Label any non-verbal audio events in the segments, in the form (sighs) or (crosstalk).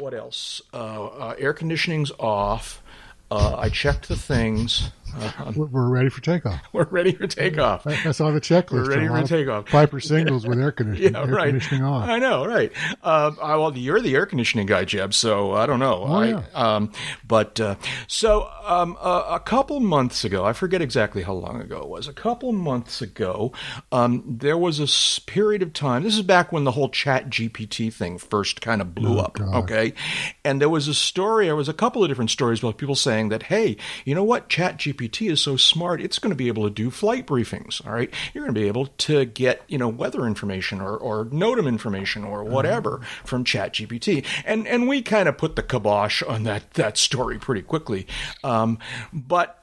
what else? Uh, uh, air conditioning's off. Uh, I checked the things. Uh, We're, we're ready for takeoff. (laughs) we're ready for takeoff. That- That's on the checklist. We're ready for takeoff. Piper singles with air conditioning, (laughs) Yeah, air right. conditioning on. I know, right? Um, I, well, you're the air conditioning guy, Jeb. So I don't know. Oh, I, yeah. um, but uh, so um, a, a couple months ago, I forget exactly how long ago it was. A couple months ago, um, there was a period of time. This is back when the whole Chat GPT thing first kind of blew up. Oh, God. Okay, and there was a story. There was a couple of different stories about people saying that, hey, you know what? Chat GPT is so smart. It's going to be able to do flight briefings. All right, you're going to be able to get you know weather information or or NOTAM information or whatever from Chat GPT. And and we kind of put the kibosh on that that story pretty quickly. Um, but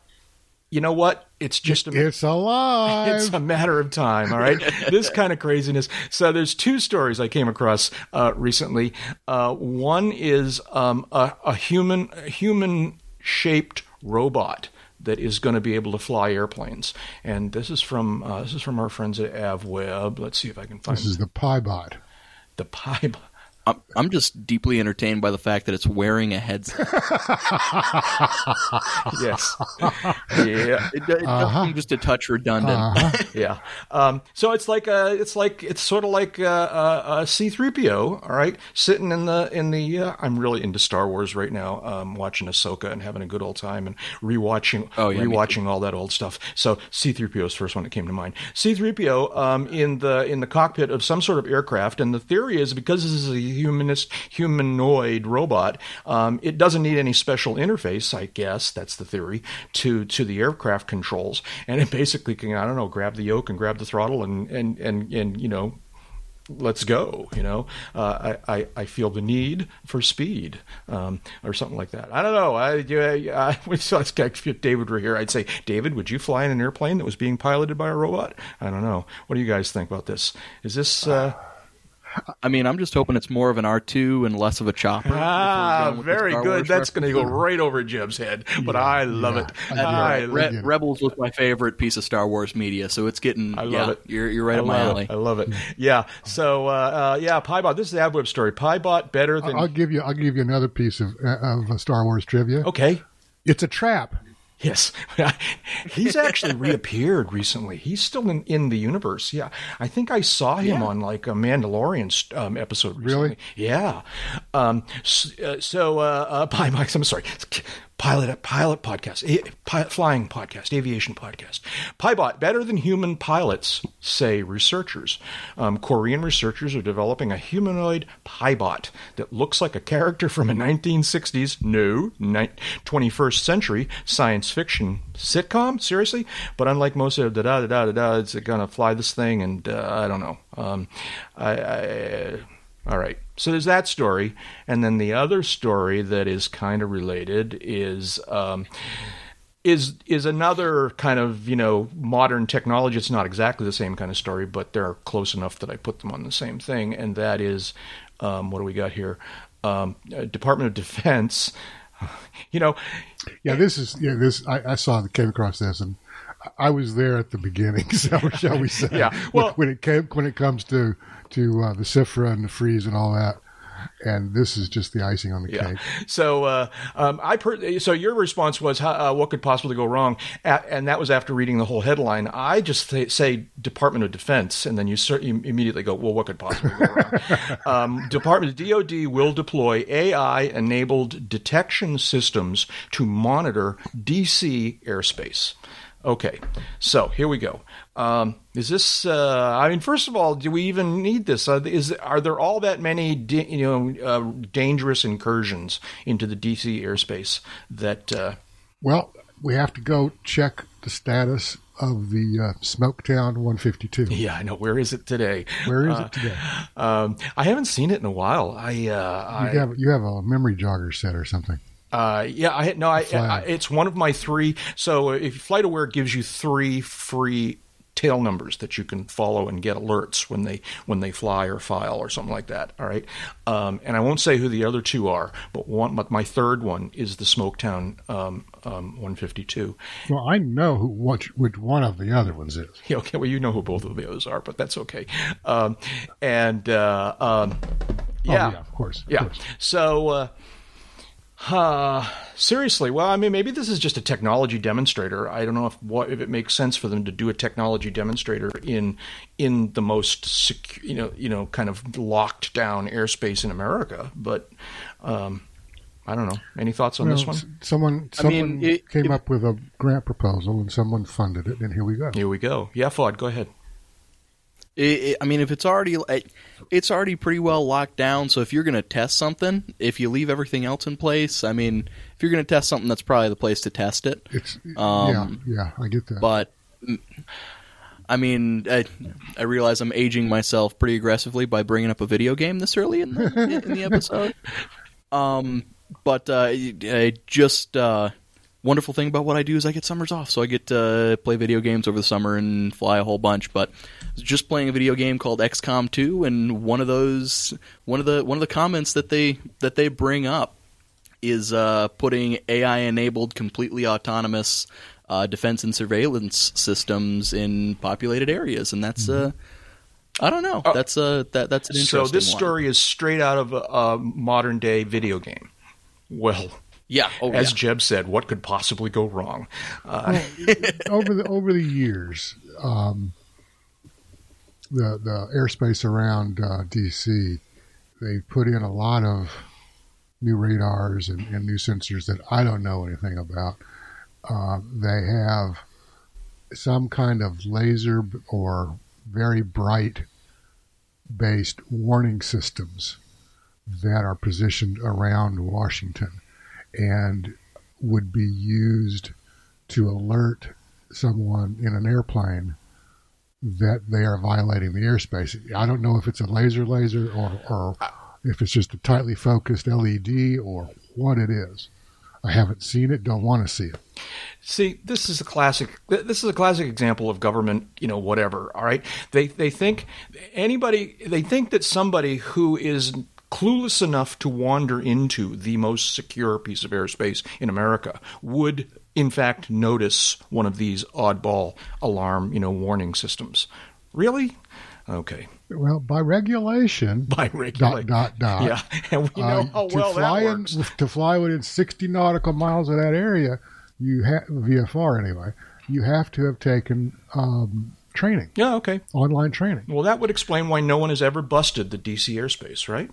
you know what? It's just a It's alive. (laughs) it's a matter of time, all right? (laughs) this kind of craziness. So there's two stories I came across uh, recently. Uh, one is um, a, a human human shaped robot that is going to be able to fly airplanes, and this is from uh, this is from our friends at AvWeb. Let's see if I can find this is the PIBOT. the pie. I'm, I'm just deeply entertained by the fact that it's wearing a headset. (laughs) Yes, (laughs) yeah. It, it Uh-huh. does just a touch redundant. Uh-huh. (laughs) yeah. Um, so it's like a, it's like it's sort of like a, a, a C-3PO, all right, sitting in the in the. Uh, I'm really into Star Wars right now, um, watching Ahsoka and having a good old time and rewatching Oh, yeah, rewatching all that old stuff. So C-3PO is the first one that came to mind. C-3PO um, in the in the cockpit of some sort of aircraft, and the theory is because this is a humanist humanoid robot, um, it doesn't need any special interface. I guess that's the theory to to the aircraft controls, and it basically can I don't know grab the yoke and grab the throttle and and and and you know let's go. You know, uh, I, I I feel the need for speed, um, or something like that. I don't know. I, I, (laughs) I. If David were here, I'd say, David, would you fly in an airplane that was being piloted by a robot? I don't know. What do you guys think about this? Is this? Uh, I mean, I'm just hoping it's more of an R2 and less of a chopper. ah, going with the very good. That's going to go right over Jeb's head, but I love it. Yeah. I, Re- Rebels was my favorite piece of Star Wars media, so it's getting. I love yeah, it. You're you're right I up my alley. it. I love it. Yeah. So, uh, uh, yeah, PIBOT. This is the AvWeb story. PIBOT better than. I'll give you. I'll give you another piece of of uh, Star Wars trivia. okay. It's a trap. Yes, (laughs) he's actually reappeared recently. He's still in, in the universe. Yeah, I think I saw him on like a Mandalorian um, episode. Recently. Really? Yeah. Um, uh, so, uh, uh, (laughs) Pi Mike, I'm sorry. Pilot, pilot podcast, a- flying podcast, aviation podcast. PIBOT better than human pilots, say researchers. Um, Korean researchers are developing a humanoid PIBOT that looks like a character from a 1960s, no, ni- 21st century science fiction sitcom. Seriously, but unlike most of da da da da da, it's gonna fly this thing, and uh, I don't know. Um, I, I all right. So there's that story, and then the other story that is kind of related is um, is is another kind of you know modern technology. It's not exactly the same kind of story, but they're close enough that I put them on the same thing, and that is um, what do we got here? Um, uh, Department of Defense. (laughs) You know, Yeah, this is. Yeah, this. I, I saw. Came across this, and I was there at the beginning. (laughs) So shall we say? Yeah, When- well- when it came, when it comes to to uh, the SFRA and the freeze and all that, and this is just the icing on the Yeah. cake. So uh, um, I per- so your response was uh, what could possibly go wrong, A- and that was after reading the whole headline. I just th- say Department of Defense, and then you, cer- you immediately go, well, what could possibly go wrong? (laughs) um, Department DoD will deploy AI-enabled detection systems to monitor DC airspace. Okay, so here we go. Um, is this? Uh, I mean, first of all, do we even need this? Uh, is are there all that many, da- you know, uh, dangerous incursions into the DC airspace that? Uh, Well, we have to go check the status of the uh, Smoketown 152. yeah, I know. Where is it today? Where is Uh, it today? Um, I haven't seen it in a while. I, uh, I You have you have a memory jogger set or something. Uh, yeah, I no, I, I, it's one of my three. So if FlightAware gives you three free tail numbers that you can follow and get alerts when they when they fly or file or something like that. All right, um, and I won't say who the other two are, but one, but my third one is the Smoketown um, um, 152. Well, I know who which, which one of the other ones is. Yeah, (laughs) okay, well, you know who both of those are, but that's okay. Um, and uh, um, yeah. Oh, yeah, of course. of Yeah. course. So, uh, uh, seriously, well, I mean, maybe this is just a technology demonstrator. I don't know if what if it makes sense for them to do a technology demonstrator in in the most sec- you know you know kind of locked down airspace in America. But um, I don't know. Any thoughts on Well, this one? s- Someone, I mean, someone it- came it- up with a grant proposal, and someone funded it, and here we go. Here we go. Yeah, Ford, go ahead. It, it- I mean, if it's already it's already pretty well locked down. So if you're going to test something, if you leave everything else in place, I mean, if you're going to test something, that's probably the place to test it. It's Um, yeah, yeah, I get that. But mm, I mean, I, I realize I'm aging myself pretty aggressively by bringing up a video game this early in the in the episode. (laughs) Um, but uh, I just uh, wonderful thing about what I do is I get summers off, so I get to play video games over the summer and fly a whole bunch. But I was just playing a video game called XCOM 2, and one of those one of the one of the comments that they that they bring up is uh, putting AI enabled, completely autonomous uh, defense and surveillance systems in populated areas, and that's uh, I don't know. Oh. that's uh, that that's an interesting. So this one. story is straight out of a, a modern day video game. Well, yeah, oh, as yeah. Jeb said, what could possibly go wrong? Uh, (laughs) over the over the years, um, the the airspace around uh, DC, they put in a lot of new radars and, and new sensors that I don't know anything about. Uh, they have some kind of laser or very bright based warning systems that are positioned around Washington and would be used to alert someone in an airplane that they are violating the airspace. I don't know if it's a laser laser or, or if it's just a tightly focused LED or what it is. I haven't seen it, don't want to see it. See, this is a classic. This is a classic example of government, you know, whatever. All right, they they think anybody they think that somebody who is clueless enough to wander into the most secure piece of airspace in America would, in fact, notice one of these oddball alarm, you know, warning systems. Really? Okay. Well, by regulation, (laughs) By regulation. dot, dot, dot. Yeah, (laughs) and we know uh, how to well fly that in, (laughs) to fly within 60 nautical miles of that area, you have VFR anyway. You have to have taken um, training, Yeah. Okay. online training. Well, that would explain why no one has ever busted the DC airspace, right?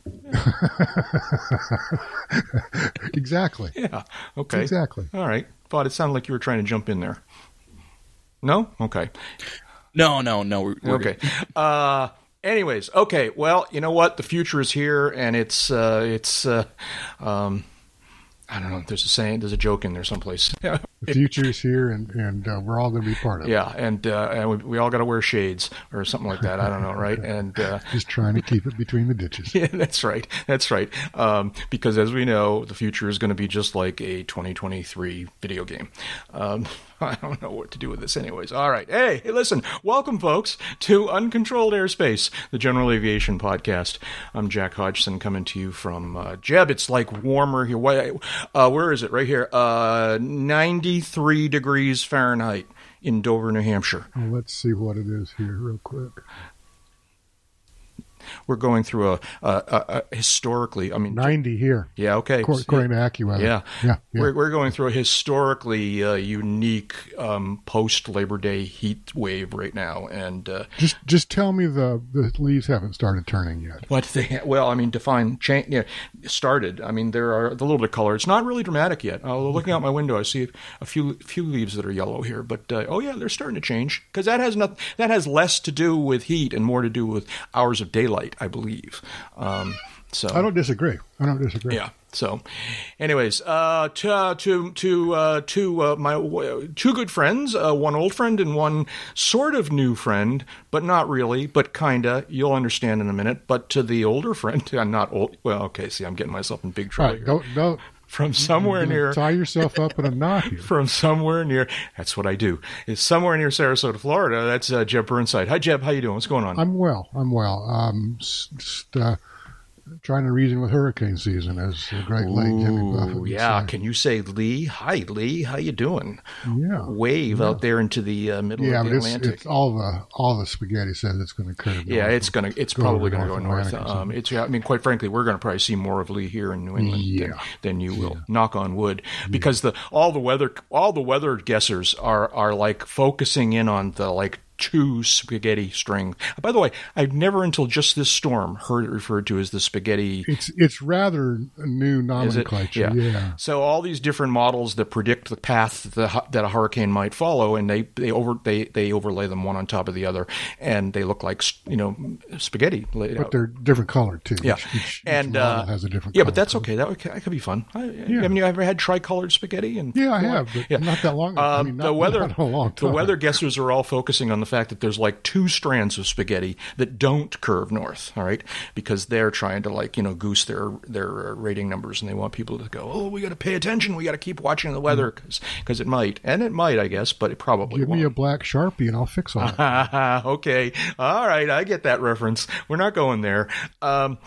(laughs) exactly. (laughs) Yeah. Okay. Exactly. All right. Thought it sounded like you were trying to jump in there. No? Okay. no, no, no. We're, we're Okay. (laughs) Uh anyways, okay. Well, you know what? The future is here and it's uh it's uh um I don't know. There's a saying, there's a joke in there someplace the future is here, and and uh, we're all going to be part of it. Yeah, and uh, and we, we all got to wear shades or something like that. I don't know, right? (laughs) And uh, just trying to keep it between the ditches. (laughs) yeah, that's right. That's right. Um, because as we know, the future is going to be just like a 2023 video game. Um, (laughs) I don't know what to do with this, anyways. All right. Hey, hey, listen. Welcome, folks, to Uncontrolled Airspace, the General Aviation Podcast. I'm Jack Hodgson coming to you from uh, Jeb. It's like warmer here. Why, uh, where is it? Right here. Uh, 90 33 degrees Fahrenheit in Dover, New Hampshire. Let's see what it is here, real quick. We're going through a, a, a, historically. I mean, 90 here, yeah. Okay. according, according to AccuWeather. Yeah, Yeah. yeah. We're, we're going through a historically uh, unique um, post Labor Day heat wave right now, and uh, Just just tell me the, the leaves haven't started turning yet. what they well, I mean, define change. Yeah, started. I mean, there are a little bit of color. It's not really dramatic yet. Uh, looking out my window, I see a few few leaves that are yellow here, but uh, oh yeah, they're starting to change because that has not that has less to do with heat and more to do with hours of daylight, I believe. Um, so I don't disagree. I don't disagree. Yeah. So, anyways, uh, to to to uh, to uh, my two good friends, uh, one old friend and one sort of new friend, but not really, but kinda. You'll understand in a minute. But to the older (laughs) friend, I'm not old. Well, okay. See, I'm getting myself in big trouble right, don't don't from somewhere near tie yourself up in a knot (laughs) here. from somewhere near. That's what I do. Is somewhere near Sarasota, Florida. That's uh, Jeb Burnside. Hi, Jeb. How you doing? What's going on? I'm well. I'm well. Um, just, uh, trying to reason with hurricane season, as the great late Jimmy Buffett. Yeah. say. Can you say Lee? Hi, Lee. How you doing? yeah, Wave out there into the uh, middle yeah, of the it's, Atlantic. it's all the all the spaghetti says it's going to curve. yeah, it's gonna. It's go probably gonna go North north. Atlantic or Um, it's. I mean, quite frankly, we're gonna probably see more of Lee here in New England than, Yeah. than you will. Knock on wood, because the all the weather all the weather guessers are are like focusing in on the like two spaghetti string. By the way, I've never until just this storm heard it referred to as the spaghetti It's it's rather a new nomenclature. Yeah. So all these different models that predict the path that, the, that a hurricane might follow, and they they over they, they overlay them one on top of the other, and they look like you know spaghetti. But out. they're different colored too. Yeah, Each, each, each and model uh, has a different. yeah, but that's okay. That, would, that could be fun. I, Haven't you ever had tricolored spaghetti? And Yeah, I have, but not that long ago. I Um, mean, the weather, (laughs) not long the weather guessers are all focusing on the fact that there's like two strands of spaghetti that don't curve north. All right, because they're trying to like you know goose their their uh, rating numbers, and they want people to go, oh, we got to pay attention, we got to keep watching the weather because cuz it might, and it might, I guess, but it probably Give won't. me a black sharpie and I'll fix all it. (laughs) okay. All right. I get that reference. We're not going there. Um,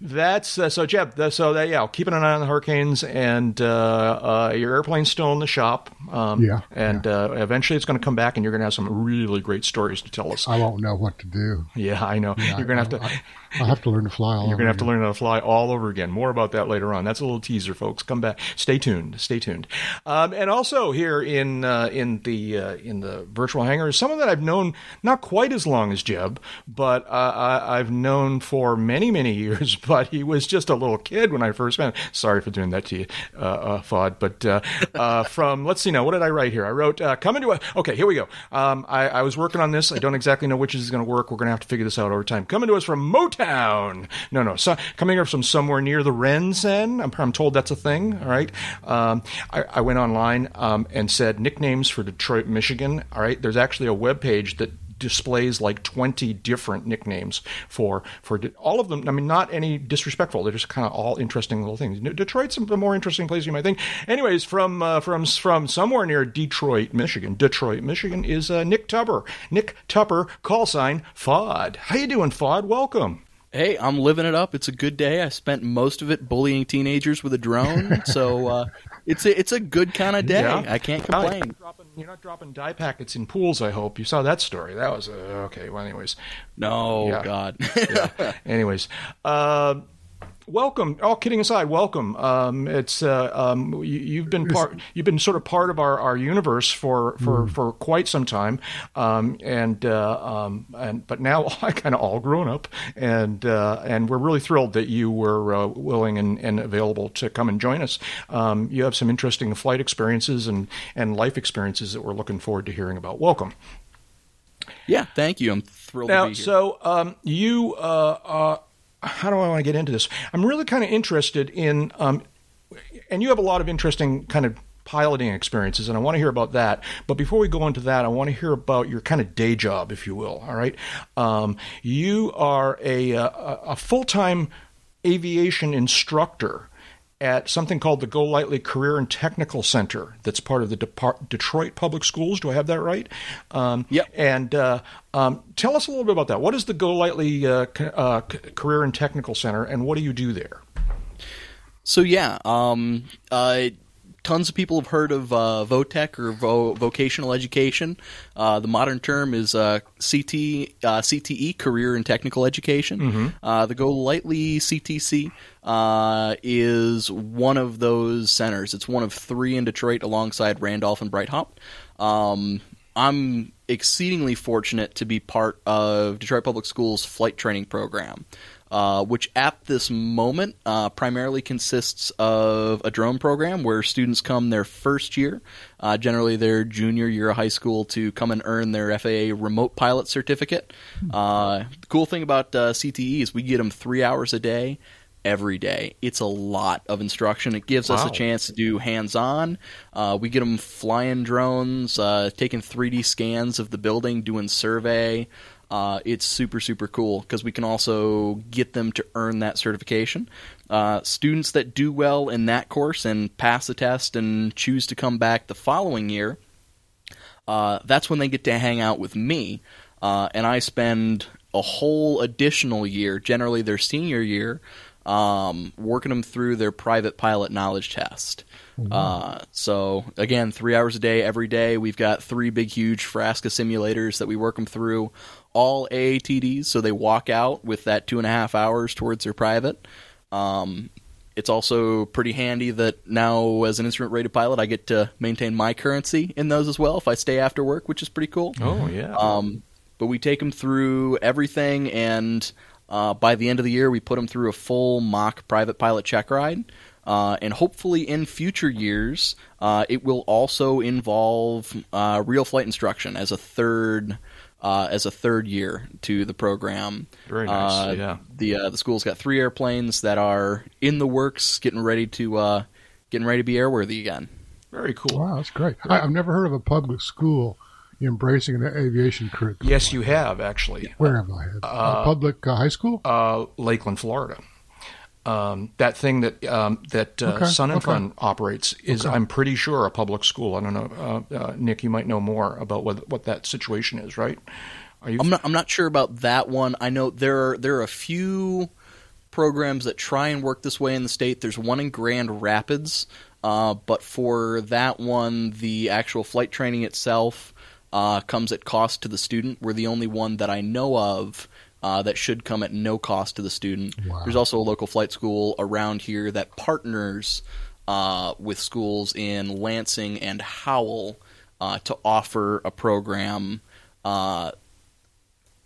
that's uh, so, Jeb. So, that, yeah, keeping an eye on the hurricanes, and uh, uh, your airplane's still in the shop. Um, Yeah, And Uh, eventually, it's going to come back, and you're going to have some really great stories to tell us. I won't know what to do. yeah, I know. you're going to have to. I, I'll have to learn to fly all You're going to have to learn how to fly all over again. More about that later on. That's a little teaser, folks. Come back. Stay tuned. Stay tuned. Um, and also here in uh, in the uh, in the virtual hangar is someone that I've known not quite as long as Jeb, but uh, I, I've known for many many (laughs) years. But he was just a little kid when I first met. him. Sorry for doing that to you, uh, uh, FOD. But uh, uh, from let's see now, what did I write here? I wrote uh, come into a. Okay, here we go. Um, I, I was working on this. I don't exactly know which is going to work. We're going to have to figure this out over time. Coming to us from Motown. No, no. So, coming up from somewhere near the Rensen. I'm, I'm told that's a thing. All right. Um, I, I went online um, and said nicknames for Detroit, Michigan. All right. There's actually a web page that displays like 20 different nicknames for for all of them i mean not any disrespectful they're just kind of all interesting little things detroit's a more interesting place you might think anyways from uh, from from somewhere near detroit michigan detroit michigan is uh, nick tupper nick tupper call sign fod how you doing fod welcome Hey, I'm living it up. It's a good day. I spent most of it bullying teenagers with a drone, so uh, it's a it's a good kind of (laughs) day. Yeah. I can't complain. You're not dropping dye packets in pools. I hope you saw that story. That was uh, okay. Well, anyways, No, Yeah. God. (laughs) anyways, uh, welcome. All kidding aside, welcome. Um, it's uh, um, you, you've been part. You've been sort of part of our, our universe for, for, for quite some time, um, and uh, um, and but now (laughs) I kind of all grown up, and uh, and we're really thrilled that you were uh, willing and, and available to come and join us. Um, you have some interesting flight experiences and and life experiences that we're looking forward to hearing about. Welcome. yeah, thank you. I'm thrilled Now, to be here. so um, you, uh, uh, how do I want to get into this? I'm really kind of interested in, um, and you have a lot of interesting kind of piloting experiences, and I want to hear about that. But before we go into that, I want to hear about your kind of day job, if you will. All right, um, you are a, a, a full time aviation instructor at something called the Golightly Career and Technical Center that's part of the Depart- Detroit Public Schools. Do I have that right? Um, Yep. And uh, um, tell us a little bit about that. What is the Golightly uh, c- uh, Career and Technical Center, and what do you do there? So yeah, um, uh, tons of people have heard of uh, VOTEC or vo- vocational education. Uh, the modern term is uh, CT, uh, CTE, Career and Technical Education. Uh, the Golightly CTC uh, is one of those centers. It's one of three in Detroit, alongside Randolph and Breithaupt. Um, I'm exceedingly fortunate to be part of Detroit Public Schools flight training program uh, which at this moment uh, primarily consists of a drone program where students come their first year, uh, generally their junior year of high school, to come and earn their FAA remote pilot certificate. Uh, the cool thing about uh, CTE is we get them three hours a day. Every day, it's a lot of instruction. It gives us a chance to do hands-on. Uh, we get them flying drones, uh, taking 3D scans of the building, doing survey. Uh, it's super super cool because we can also get them to earn that certification. Uh, students that do well in that course and pass the test and choose to come back the following year, uh, that's when they get to hang out with me, uh, and I spend a whole additional year, generally their senior year, um, working them through their private pilot knowledge test. Uh, so again, three hours a day, every day. We've got three big, huge Frasca simulators that we work them through, all AATDs. So they walk out with that two and a half hours towards their private. Um, it's also pretty handy that now, as an instrument rated pilot, I get to maintain my currency in those as well if I stay after work, which is pretty cool. Oh yeah. Um, but we take them through everything, and uh, by the end of the year, we put them through a full mock private pilot check ride. Uh, and hopefully, in future years, uh, it will also involve uh, real flight instruction as a third uh, as a third year to the program. Very nice, Uh, yeah. The uh, the school's got three airplanes that are in the works, getting ready to uh, getting ready to be airworthy again. Very cool. Wow, that's great. I, I've never heard of a public school embracing an aviation curriculum. Yes, you have actually. Where have I had? a public uh, high school? uh, Lakeland, Florida. Um, that thing that um, that uh, Okay, Sun and okay. Fun operates is, Okay. I'm pretty sure, a public school. I don't know, uh, uh, Nick. You might know more about what what that situation is, right? Are you? I'm not I'm not sure about that one. I know there are there are a few programs that try and work this way in the state. There's one in Grand Rapids, uh, but for that one, the actual flight training itself uh, comes at cost to the student. We're the only one that I know of. Uh, that should come at no cost to the student. Wow. There's also a local flight school around here that partners uh, with schools in Lansing and Howell uh, to offer a program uh,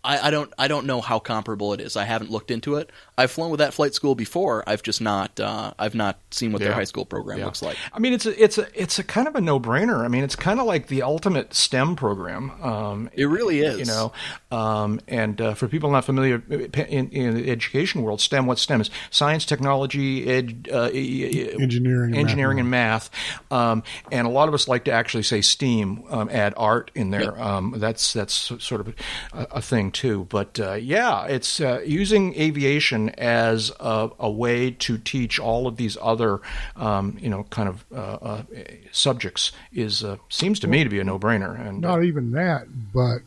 I, I don't I don't know how comparable it is. I haven't looked into it. I've flown with that flight school before. I've just not uh, I've not seen what their high school program Yeah. looks like. I mean, it's a it's a it's a kind of a no brainer. I mean, it's kind of like the ultimate STEM program. Um, It really is. you know, um, and uh, for people not familiar in, in the education world, STEM. What STEM is? Science, technology, ed, uh, Engineering and engineering, and math. Um, and a lot of us like to actually say STEAM, um, add art in there. Um, that's that's sort of a, a thing too. But uh, yeah, it's uh, using aviation as a, a way to teach all of these other, um, you know, kind of uh, uh, subjects is uh, seems to me to be a no brainer. And uh, Not even that, but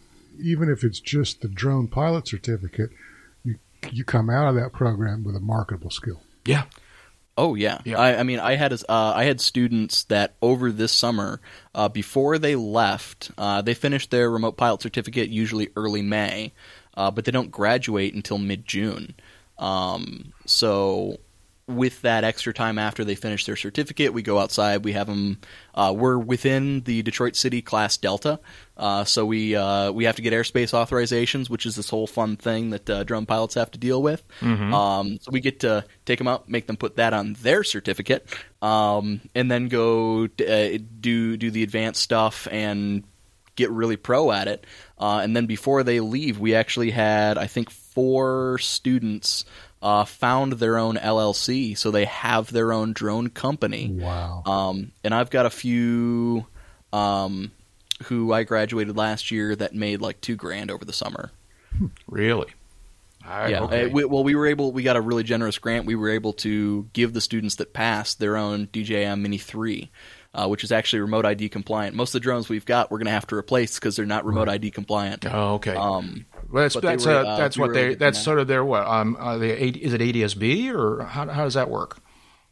even if it's just the drone pilot certificate, you you come out of that program with a marketable skill. yeah, Oh yeah. Yeah. I, I mean, I had uh, I had students that over this summer, uh, before they left, uh, they finished their remote pilot certificate usually early May, uh, but they don't graduate until mid June. Um, so with that extra time after they finish their certificate, we go outside. We have them. Uh, we're within the Detroit City Class Delta, uh, so we uh, we have to get airspace authorizations, which is this whole fun thing that uh, drone pilots have to deal with. Um, so we get to take them out, make them put that on their certificate, um, and then go d- uh, do do the advanced stuff and get really pro at it. Uh, and then before they leave, we actually had I think four students uh, found their own LLC, so they have their own drone company. Wow. Um, and I've got a few um, who I graduated last year that made like two grand over the summer. really. I, yeah. okay. uh, we, well, we were able. We got a really generous grant. We were able to give the students that passed their own DJI Mini three. Uh, which is actually remote ID compliant. Most of the drones we've got, we're going to have to replace because they're not remote ID compliant. Oh, okay. Um, well, that's that's, were, uh, uh, that's we what they that's connect. sort of their what um uh, the A- is it ADSB or how how does that work?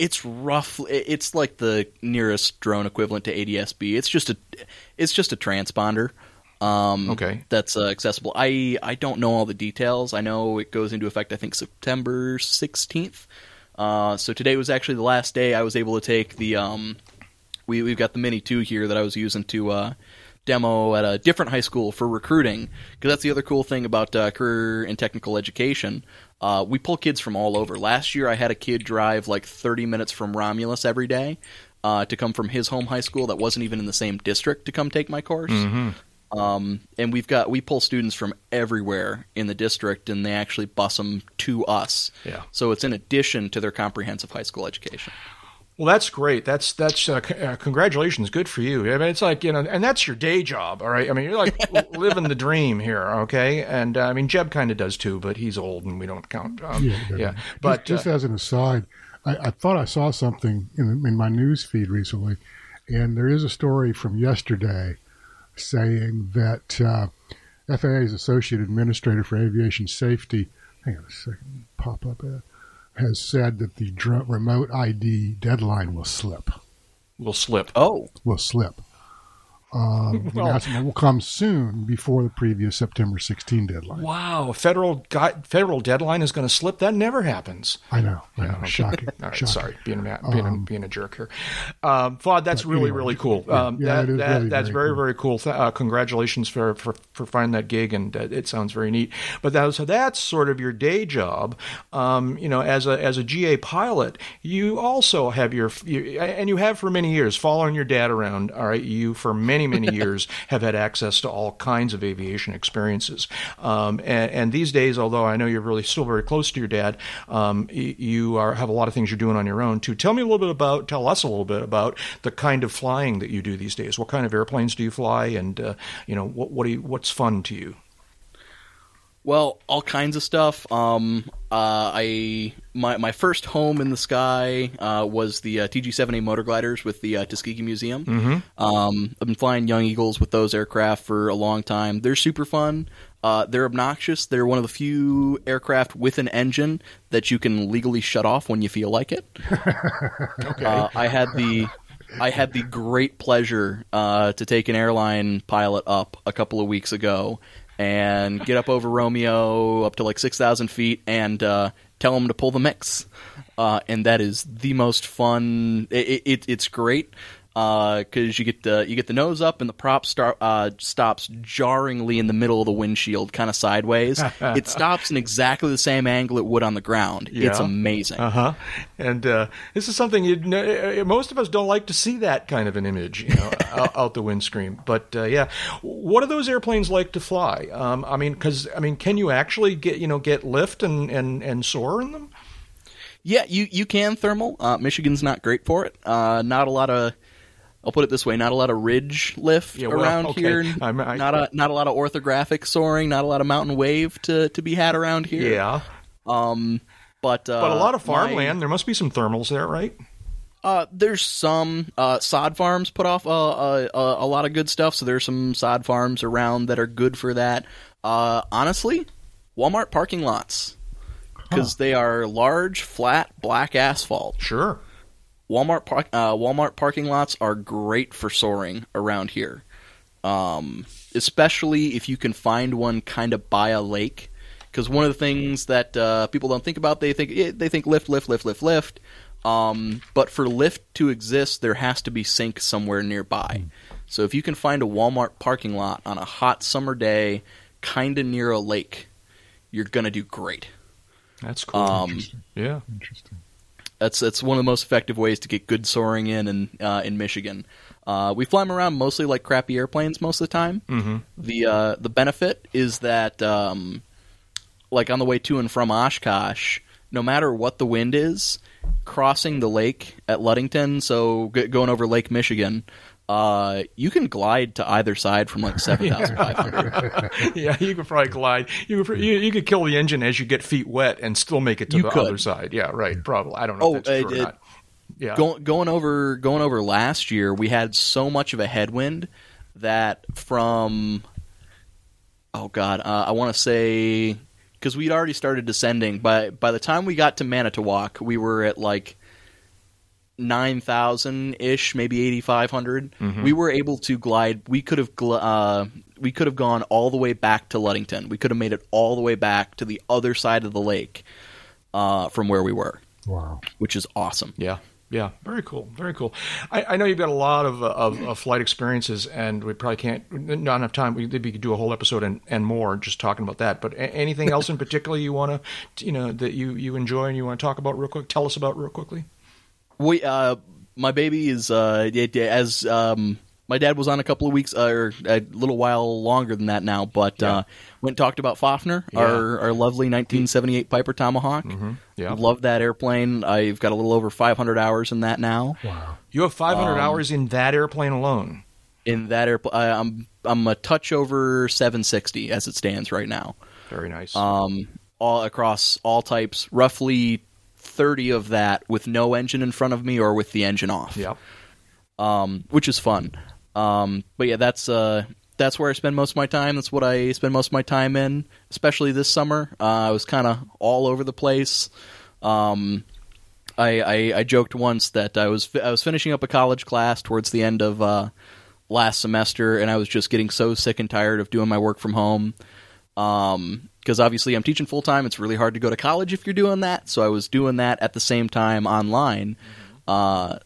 It's roughly it's like the nearest drone equivalent to ADSB. It's just a it's just a transponder. Um, Okay. that's uh, accessible. I I don't know all the details. I know it goes into effect. I think September sixteenth. Uh, so today was actually the last day I was able to take the. Um, we we've got the Mini Two here that I was using to uh, demo at a different high school for recruiting because that's the other cool thing about uh, career and technical education. Uh, we pull kids from all over. Last year, I had a kid drive like 30 minutes from Romulus every day uh, to come from his home high school that wasn't even in the same district to come take my course. Um, and we've got we pull students from everywhere in the district, and they actually bus them to us. Yeah. So it's in addition to their comprehensive high school education. Well, that's great. That's that's uh, c- uh, congratulations. Good for you. I mean, it's like you know, and that's your day job. All right. I mean, you're like (laughs) living the dream here. Okay. And uh, I mean, Jeb kind of does too, but he's old and we don't count. Um, yeah, yeah. But just, just uh, as an aside, I, I thought I saw something in, in my news feed recently, and there is a story from yesterday saying that uh, FAA's Associate Administrator for Aviation Safety. Hang on a second, pop up ad. Has said that the remote ID deadline will slip. Will slip. Oh, Will slip. Um, (laughs) Well- announcement will come soon before the previous September 16 deadline. Wow, federal federal deadline is going to slip. That never happens. I know. I know. Shocking. (laughs) All right, Shocking. sorry, being a, being, a, being a jerk here. Um, FOD, that's really, anyway, really cool. yeah, Um, yeah, that, that, really that's very very, cool. very cool. Uh, congratulations for, for, for finding that gig, and uh, it sounds very neat. But that, so that's sort of your day job. Um, you know, as a as a GA pilot, you also have your, you, and you have for many years, following your dad around. All right, you for many many years have had access to all kinds of aviation experiences. Um, and, and these days, although I know you're really still very close to your dad, um, you are have a lot of things you're doing on your own too. Tell me a little bit about, tell us a little bit about the kind of flying that you do these days. What kind of airplanes do you fly, and uh, you know what what you, what's fun to you? Well, all kinds of stuff. Um, uh, I my my first home in the sky uh, was the uh, TG-7A motor gliders with the uh, Tuskegee Museum. Mm-hmm. Um, I've been flying Young Eagles with those aircraft for a long time. They're super fun. Uh, they're obnoxious. They're one of the few aircraft with an engine that you can legally shut off when you feel like it. (laughs) Okay. Uh, I had the I had the great pleasure uh, to take an airline pilot up a couple of weeks ago and get up over Romeo up to like six thousand feet and uh, tell him to pull the mix, uh, and that is the most fun. It, it, it's great because you get the you get the nose up and the prop star, uh, stops jarringly in the middle of the windshield, kind of sideways. (laughs) it stops in exactly the same angle it would on the ground. It's amazing. Uh huh. And uh, this is something you'd kn- uh, most of us don't like to see that kind of an image, you know, (laughs) out, out the windscreen. But uh, yeah, what are those airplanes like to fly? Um, I mean, because I mean, can you actually get you know get lift and and and soar in them? Yeah, you you can thermal. Uh, Michigan's not great for it. Uh, not a lot of. I'll put it this way: not a lot of ridge lift Yeah, well, around okay. here. (laughs) I- not a not a lot of orographic soaring. Not a lot of mountain wave to, to be had around here. Yeah, Um, but uh, but a lot of my- farmland. there must be some thermals there, right? uh, there's some uh, sod farms put off uh, uh, uh, a lot of good stuff. So there's some sod farms around that are good for that. Uh, honestly, Walmart parking lots because they are large, flat, black asphalt. Sure. Walmart park, uh, Walmart parking lots are great for soaring around here, um, especially if you can find one kind of by a lake. Because one of the things that uh, people don't think about, they think eh, they think lift, lift, lift, lift, lift. Um, but for lift to exist, there has to be sink somewhere nearby. So if you can find a Walmart parking lot on a hot summer day, kind of near a lake, you're gonna do great. That's cool. Um, yeah. Interesting. That's that's one of the most effective ways to get good soaring in in, uh, in Michigan. Uh, we fly them around mostly like crappy airplanes most of the time. Mm-hmm. The uh, the benefit is that um, like on the way to and from Oshkosh, no matter what the wind is, crossing the lake at Ludington, so g- going over Lake Michigan, uh, you can glide to either side from like seven thousand five hundred. (laughs) yeah, you could probably glide. You could, you, you could kill the engine as you get feet wet and still make it to You the could. other side. Yeah, right. Probably. I don't know Oh, if that's true uh, or not. Yeah. going going over going over last year, we had so much of a headwind that from oh god, uh, I want to say because we'd already started descending. By by the time we got to Manitowoc, we were at like nine thousand ish, maybe eighty We were able to glide. We could have gl- uh, we could have gone all the way back to Ludington. We could have made it all the way back to the other side of the lake uh, from where we were, Wow. which is awesome. Yeah. Yeah, very cool, very cool. I, I know you've got a lot of, uh, of, of flight experiences, and we probably can't not enough time. We, we could do a whole episode and, and more just talking about that. But a- anything else in particular you want to, you know, that you, you enjoy and you want to talk about real quick? Tell us about real quickly. We, uh, my baby is uh, it, as um, my dad was on a couple of weeks uh, or a little while longer than that now, but Yeah. uh, went and talked about Fafner, Yeah. our our lovely 1978 Piper Tomahawk. Mm-hmm. Yeah, Love that airplane. I've got a little over 500 hours in that now. Wow. you have 500 Um, hours in that airplane alone. In that airplane, I'm I'm a touch over 760 as it stands right now. Very nice. um, all across all types. Roughly thirty of that with no engine in front of me or with the engine off. yep. um, which is fun. Um, but yeah, that's uh, that's where I spend most of my time. That's what I spend most of my time in, especially this summer. Uh, I was kind of all over the place. Um, I, I I joked once that I was I was finishing up a college class towards the end of uh, last semester, and I was just getting so sick and tired of doing my work from home. Um, because obviously I'm teaching full time. It's really hard to go to college if you're doing that. So I was doing that at the same time online. Uh,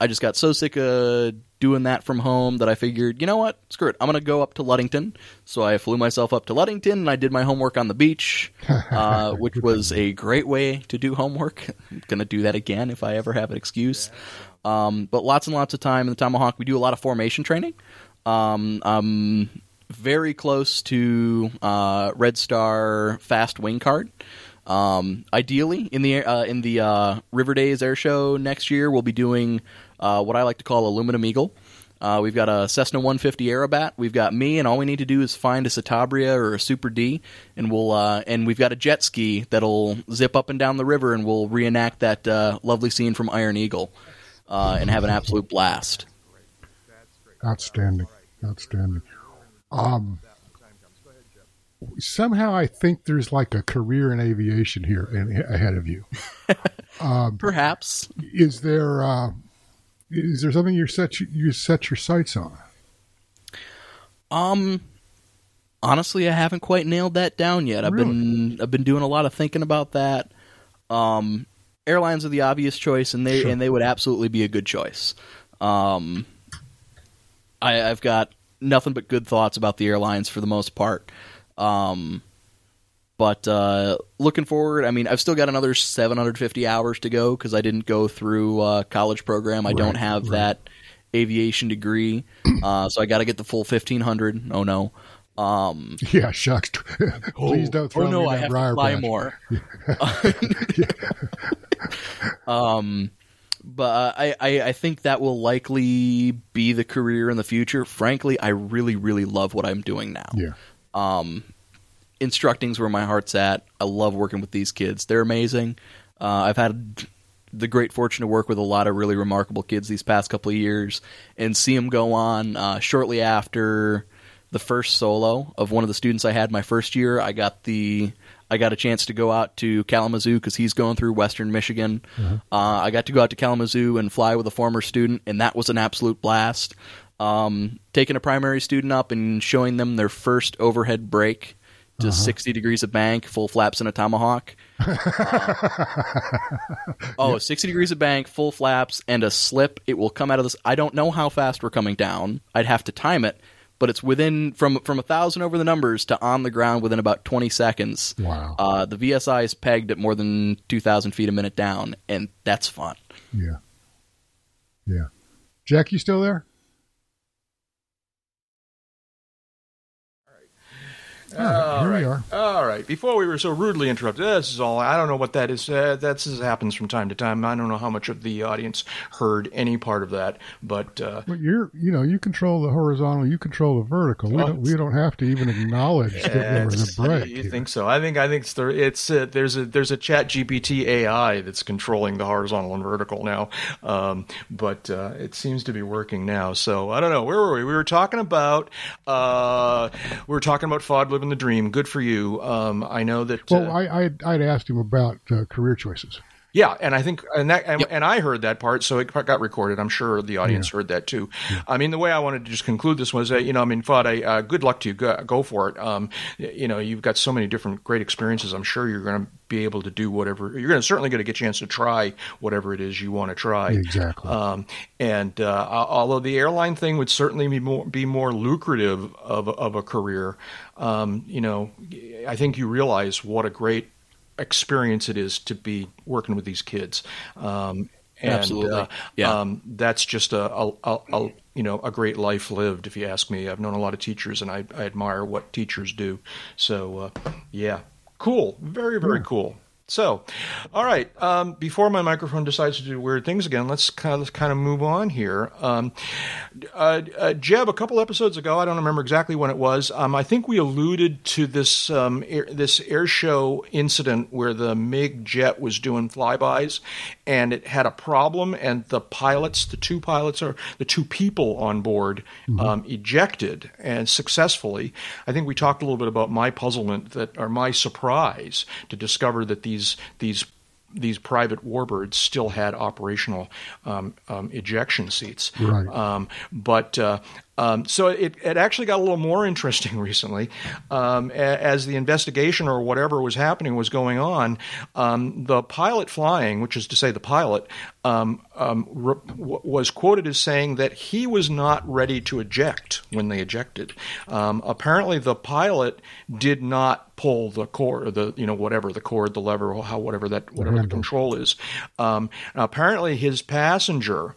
I just got so sick of doing that from home that I figured, you know what? Screw it. I'm going to go up to Ludington. So I flew myself up to Ludington and I did my homework on the beach, (laughs) uh, which was a great way to do homework. (laughs) I'm going to do that again if I ever have an excuse. Um, but lots and lots of time in the Tomahawk. We do a lot of formation training. Um, um, very close to uh, Red Star Fast Wing Card. Um, ideally, in the uh, in the uh, River Days Air Show next year, we'll be doing uh, what I like to call Aluminum Eagle. Uh, we've got a Cessna 150 Aerobat. We've got me, and all we need to do is find a Citabria or a Super D, and we'll uh, and we've got a jet ski that'll zip up and down the river, and we'll reenact that lovely scene from Iron Eagle, and have an absolute blast. Outstanding, outstanding. Um, somehow I think there's like a career in aviation here in, ahead of you. (laughs) um, Perhaps. Is there uh, is there something you set you set your sights on? Um, honestly, I haven't quite nailed that down yet. I've Really? been I've been doing a lot of thinking about that. Um, airlines are the obvious choice, and they Sure. and they would absolutely be a good choice. Um, I, I've got nothing but good thoughts about the airlines for the most part. Um, but uh, looking forward, I mean, I've still got another 750 hours to go because I didn't go through uh, college program. I don't have right. that aviation degree, uh, so I got to get the full 1500. Oh no. Um, (laughs) Yeah, shucks. (laughs) Please don't throw oh no, me I that have to fly patch. more. (laughs) um, but uh, I, I, I think that will likely be the career in the future. Frankly, I really, really love what I'm doing now. Yeah, Um, instructing's where my heart's at. I love working with these kids. They're amazing. Uh, I've had the great fortune to work with a lot of really remarkable kids these past couple of years and see them go on uh, shortly after the first solo of one of the students I had my first year. I got the I got a chance to go out to Kalamazoo because he's going through Western Michigan. Uh, I got to go out to Kalamazoo and fly with a former student, and that was an absolute blast. Um, taking a primary student up and showing them their first overhead break to 60 degrees of bank, full flaps and a tomahawk. (laughs) oh, 60 degrees of bank, full flaps, and a slip. It will come out of this. I don't know how fast we're coming down. I'd have to time it, but it's within from from a thousand over the numbers to on the ground within about 20 seconds. Wow. Uh, the VSI is pegged at more than 2,000 feet a minute down, and that's fun. yeah, yeah. Jack, you still there? All right, All here right. we are. All right. Before we were so rudely interrupted, this is all. I don't know what that is. Uh, that's this happens from time to time. I don't know how much of the audience heard any part of that, but uh, Well, you're, you know, you control the horizontal, you control the vertical. We don't, we don't have to even acknowledge that there was it's- a break. You here. think so? I think I think it's, there, it's uh, there's a there's a Chat GPT AI that's controlling the horizontal and vertical now, um, but uh, it seems to be working now. So I don't know. Where were we? We were talking about uh, we were talking about FOD living the dream. Good for you. Um, I know that. Well, uh, I, I'd, I'd asked him about uh, career choices. Yeah, and I think and that and, Yep. and I heard that part, so it got recorded. I'm sure the audience heard that too. I mean, the way I wanted to just conclude this was, you know, I mean, I, uh, good luck to you. Go, go for it. Um, you know, you've got so many different great experiences. I'm sure you're going to be able to do whatever. You're going to certainly going to get a chance to try whatever it is you want to try. Exactly. Um, and uh, although the airline thing would certainly be more be more lucrative of of a career, um, you know, I think you realize what a great experience it is to be working with these kids. Um, and, Absolutely. uh, Yeah. um, that's just a, a, a, a you know a great life lived. If you ask me, I've known a lot of teachers, and I, I admire what teachers do. So uh, yeah, cool, very very cool. So, all right. Um, before my microphone decides to do weird things again, let's kind of let's kind of move on here. Um, uh, uh, Jeb, a couple episodes ago, I don't remember exactly when it was. Um, I think we alluded to this um, air, this air show incident where the MiG jet was doing flybys, and it had a problem, and the pilots, the two pilots, or the two people on board, um, ejected and successfully. I think we talked a little bit about my puzzlement that, or my surprise to discover that these these these private warbirds still had operational um, um, ejection seats. Right. Um, but uh, um, so it, it actually got a little more interesting (laughs) recently. Um, as the investigation or whatever was happening was going on, um, the pilot flying, which is to say the pilot, um, um, re- w- was quoted as saying that he was not ready to eject when they ejected. Um, apparently, the pilot did not pull the cord, the you know whatever the cord, the lever, or how whatever that whatever the control is. Um, apparently, his passenger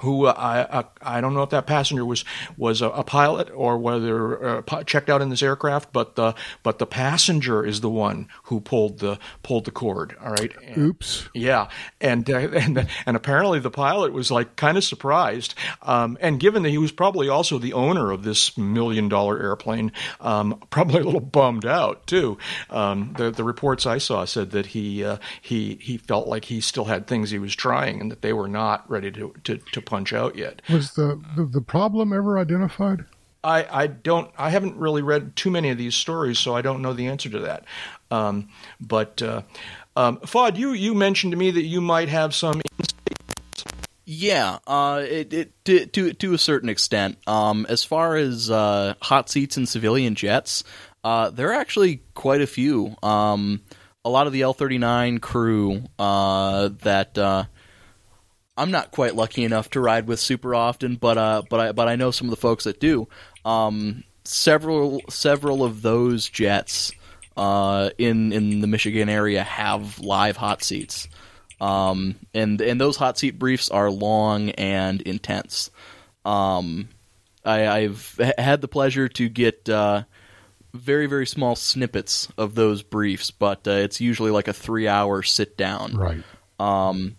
who uh, I, I I don't know if that passenger was was a, a pilot or whether uh, checked out in this aircraft, but the but the passenger is the one who pulled the pulled the cord. All right. And- Oops. yeah, and uh, (laughs) and and apparently the pilot was like kind of surprised, um, and given that he was probably also the owner of this million dollar airplane, um, (laughs) probably a little bummed out too. Um, the the reports I saw said that he uh, he he felt like he still had things he was trying, and that they were not ready to to, to punch out yet. Was the, the, the problem ever identified? I, I don't I haven't really read too many of these stories, so I don't know the answer to that. Um, but uh, um, Fod, you you mentioned to me that you might have some Yeah, uh, it, it to, to to a certain extent. Um, as far as uh, hot seats and civilian jets, uh, there are actually quite a few. Um, a lot of the L thirty nine crew uh, that uh, I'm not quite lucky enough to ride with super often, but uh, but I but I know some of the folks that do. Um, several several of those jets uh, in in the Michigan area have live hot seats. Um, and and those hot seat briefs are long and intense. Um, I, I've h- had the pleasure to get uh, very very small snippets of those briefs, but uh, it's usually like a three hour sit down. Right. Um,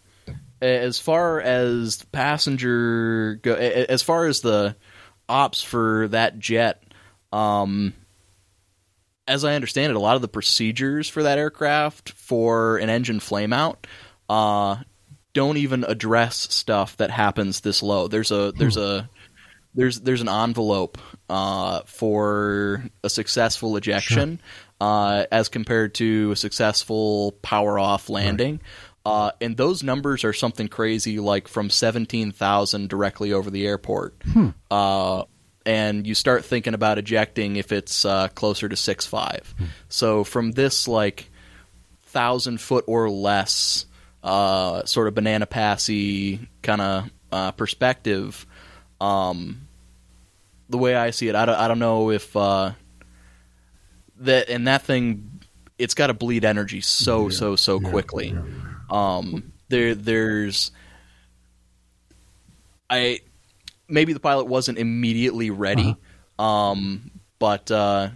as far as passenger go, as far as the ops for that jet, um, as I understand it, a lot of the procedures for that aircraft for an engine flameout uh, don't even address stuff that happens this low. There's a there's a there's there's an envelope uh, for a successful ejection uh, as compared to a successful power off landing. Uh, and those numbers are something crazy, like from seventeen thousand directly over the airport. Uh, and you start thinking about ejecting if it's uh, closer to six five. So from this like thousand foot or less uh, sort of banana passy kind of uh, perspective, um, the way I see it, I don't, I don't know if uh, that and that thing, it's got to bleed energy so so so quickly. Um, there there's I maybe the pilot wasn't immediately ready, um, but uh,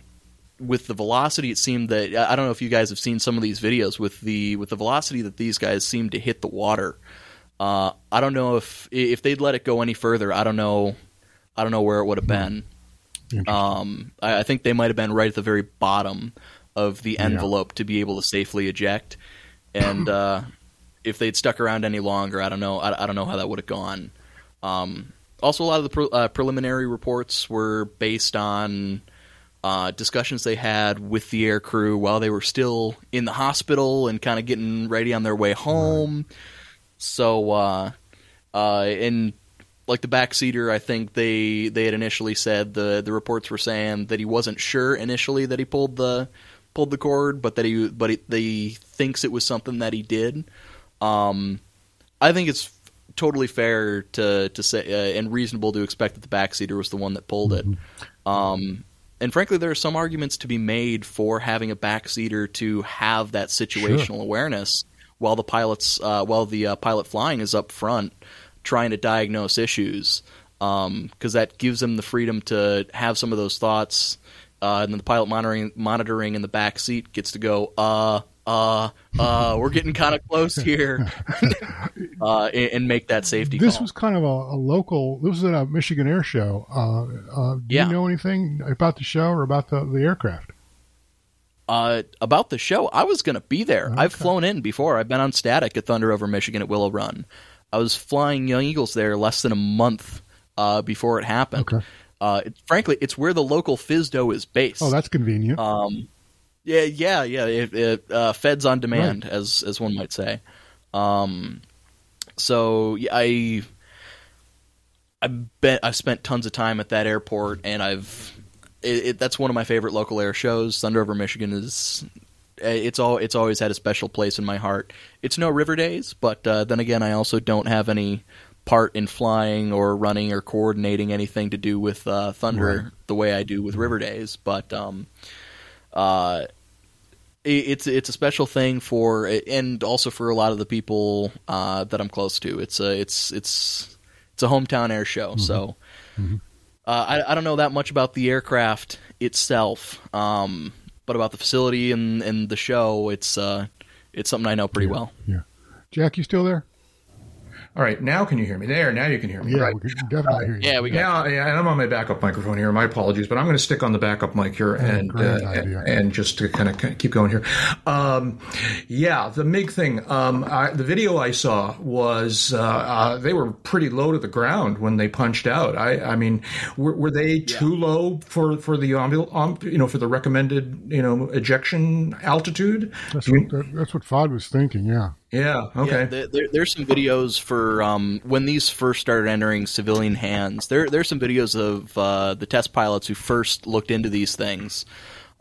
with the velocity, it seemed that I don't know if you guys have seen some of these videos with the with the velocity that these guys seem to hit the water. Uh, I don't know if if they'd let it go any further. I don't know. I don't know where it would have been. Um, I, I think they might have been right at the very bottom of the envelope to be able to safely eject. And uh, if they'd stuck around any longer, I don't know. I, I don't know how that would have gone. Um, also, a lot of the pre- uh, preliminary reports were based on uh, discussions they had with the air crew while they were still in the hospital and kind of getting ready on their way home. So, uh, uh, and like the backseater, I think they they had initially said the the reports were saying that he wasn't sure initially that he pulled the pulled the cord, but that he but he, they thinks it was something that he did. Um, I think it's totally fair to to say uh, and reasonable to expect that the backseater was the one that pulled it. Um, and frankly, there are some arguments to be made for having a backseater to have that situational awareness while the pilot's uh, while the uh, pilot flying is up front trying to diagnose issues. Because that gives them the freedom to have some of those thoughts uh, and then the pilot monitoring monitoring in the back seat gets to go uh uh uh we're getting kind of close here (laughs) uh, and, and make that safety This call. was kind of a, a local. This was at a Michigan Air Show. Uh, uh, do Yeah. you know anything about the show or about the, the aircraft? Uh, about the show, I was going to be there. I've flown in before. I've been on static at Thunder over Michigan at Willow Run. I was flying Young Eagles there less than a month uh, before it happened. Okay. Uh, it, frankly, it's where the local FSDO is based. Oh, that's convenient. um, Yeah, yeah, yeah. It, it, uh, feds on demand, as as one might say. Um, so yeah, I I bet I've spent tons of time at that airport, and I've it, it, that's one of my favorite local air shows. Thunder over Michigan is it's all it's always had a special place in my heart. It's no River Days, but uh, then again, I also don't have any part in flying or running or coordinating anything to do with uh, Thunder Right. the way I do with River Days. But um, uh, it's it's a special thing for and also for a lot of the people uh, that I'm close to. It's a it's it's it's a hometown air show, so. Uh, I, I don't know that much about the aircraft itself, um, but about the facility and, and the show, it's uh, it's something I know pretty well. Yeah. Jack, you still there? All right, now can you hear me? There, now you can hear me. Yeah, right. we can definitely hear you. Yeah, we got Yeah, yeah, and I'm on my backup microphone here. My apologies, but I'm going to stick on the backup mic here and uh, idea. and just to kind of keep going here. Um, yeah, the MiG thing. Um, I, the video I saw was uh, uh, they were pretty low to the ground when they punched out. I, I mean, were, were they too low for for the ambul- um, you know for the recommended you know ejection altitude? That's what, that, that's what Fod was thinking. Yeah. Yeah. Okay. Yeah, there, there, there's some videos for um, when these first started entering civilian hands. There, there's some videos of uh, the test pilots who first looked into these things,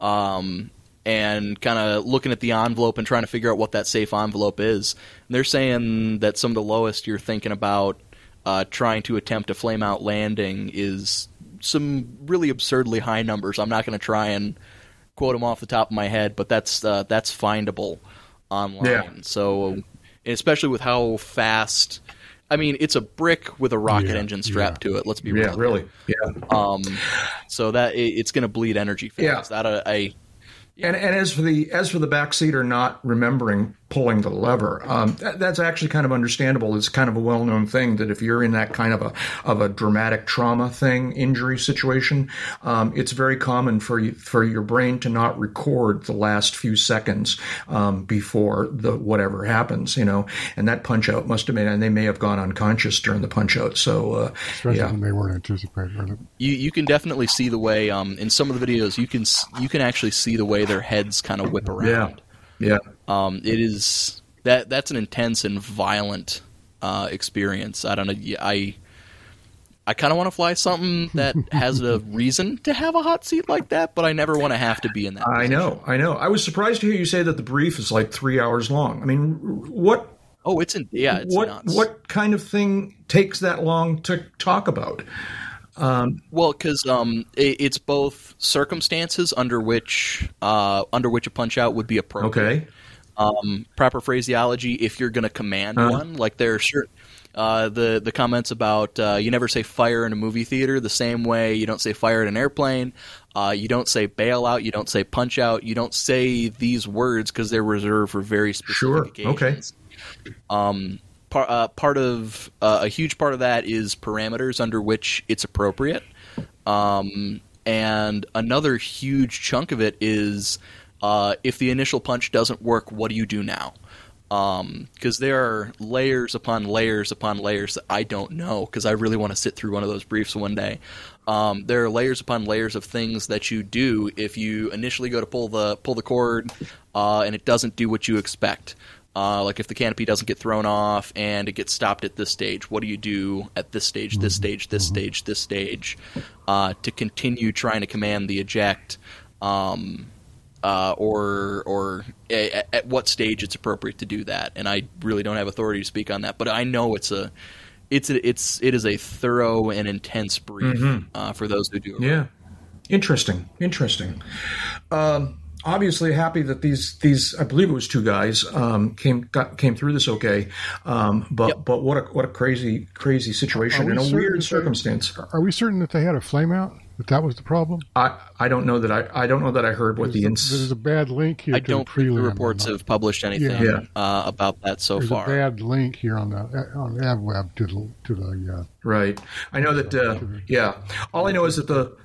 um, and kind of looking at the envelope and trying to figure out what that safe envelope is. And they're saying that some of the lowest you're thinking about uh, trying to attempt a flame out landing is some really absurdly high numbers. I'm not going to try and quote them off the top of my head, but that's uh, that's findable online. Yeah. So, especially with how fast. I mean, it's a brick with a rocket Yeah, engine strapped to it. Let's be yeah. real. Really. Yeah. Um, so that it, it's going to bleed energy Yeah. fast. That uh, I, And and as for the as for the backseater not remembering pulling the lever, um, that, that's actually kind of understandable. It's kind of a well known thing that if you're in that kind of a of a dramatic trauma thing, injury situation, um, it's very common for you, for your brain to not record the last few seconds um, before the whatever happens. You know, and that punch out must have been, and they may have gone unconscious during the punch out. So uh, Especially yeah, when they weren't anticipating it. you you can definitely see the way um, in some of the videos you can you can actually see the way their heads kind of whip around. yeah. Um, it is that that's an intense and violent uh, experience. I don't know. I I kind of want to fly something (laughs) that has a reason to have a hot seat like that, but I never want to have to be in that. I position. know, I know. I was surprised to hear you say that the brief is like three hours long. I mean, what Oh, it's in yeah, it's what nuts. what kind of thing takes that long to talk about? Well, because um, it, it's both circumstances under which uh, under which a punch out would be appropriate. Okay, um, proper phraseology if you're going to command Uh-huh. one. Like there are certain uh, the the comments about uh, you never say fire in a movie theater the same way you don't say fire at an airplane. Uh, you don't say bail out. You don't say punch out. You don't say these words because they're reserved for very specific Sure. Okay. Um, uh, part of uh, a huge part of that is parameters under which it's appropriate. Um, and another huge chunk of it is uh, if the initial punch doesn't work, what do you do now? Because there are layers upon layers upon layers that I don't know because I really want to sit through one of those briefs one day. Um, there are layers upon layers of things that you do if you initially go to pull the pull the cord uh, and it doesn't do what you expect. Uh, like if the canopy doesn't get thrown off and it gets stopped at this stage, what do you do at this stage, this stage, this stage, this stage, uh, to continue trying to command the eject, um, uh, or or a, at what stage it's appropriate to do that? And I really don't have authority to speak on that, but I know it's a it's a, it's it is a thorough and intense brief uh, for those who do it. yeah, interesting, interesting. Um, obviously, happy that these these I believe it was two guys um, came got came through this okay. Um, but but what a what a crazy crazy situation Are we in a weird that they- circumstance. Are we certain that they had a flame out? That that was the problem? I, I don't know that I I don't know that I heard what the There's, ins- there's a bad link here I to don't the think the prelim. reports have published anything Yeah. Uh, about that so There's far. a bad link here on the on AvWeb to the to the uh, Right. I know that. Uh, yeah. All I know is that the.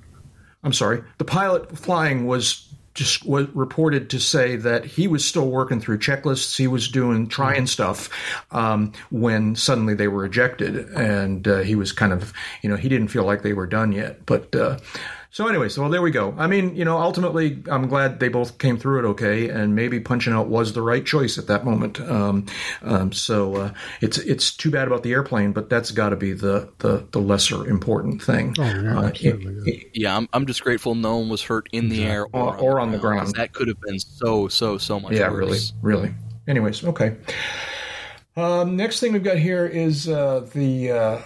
I'm sorry. The pilot flying was just was reported to say that he was still working through checklists. He was doing trying stuff um, when suddenly they were ejected, and uh, he was kind of you know he didn't feel like they were done yet. But uh, So anyway, so well, there we go. I mean, you know, ultimately, I'm glad they both came through it okay, and maybe punching out was the right choice at that moment. Um, um, so uh, it's it's too bad about the airplane, but that's got to be the, the the lesser important thing. Oh, yeah, Uh, absolutely. it- Yeah, I'm, I'm just grateful no one was hurt in the air Or- or on the ground. That could have been so so so much yeah, worse. really, really. Anyways, okay. Um, next thing we've got here is uh, the uh,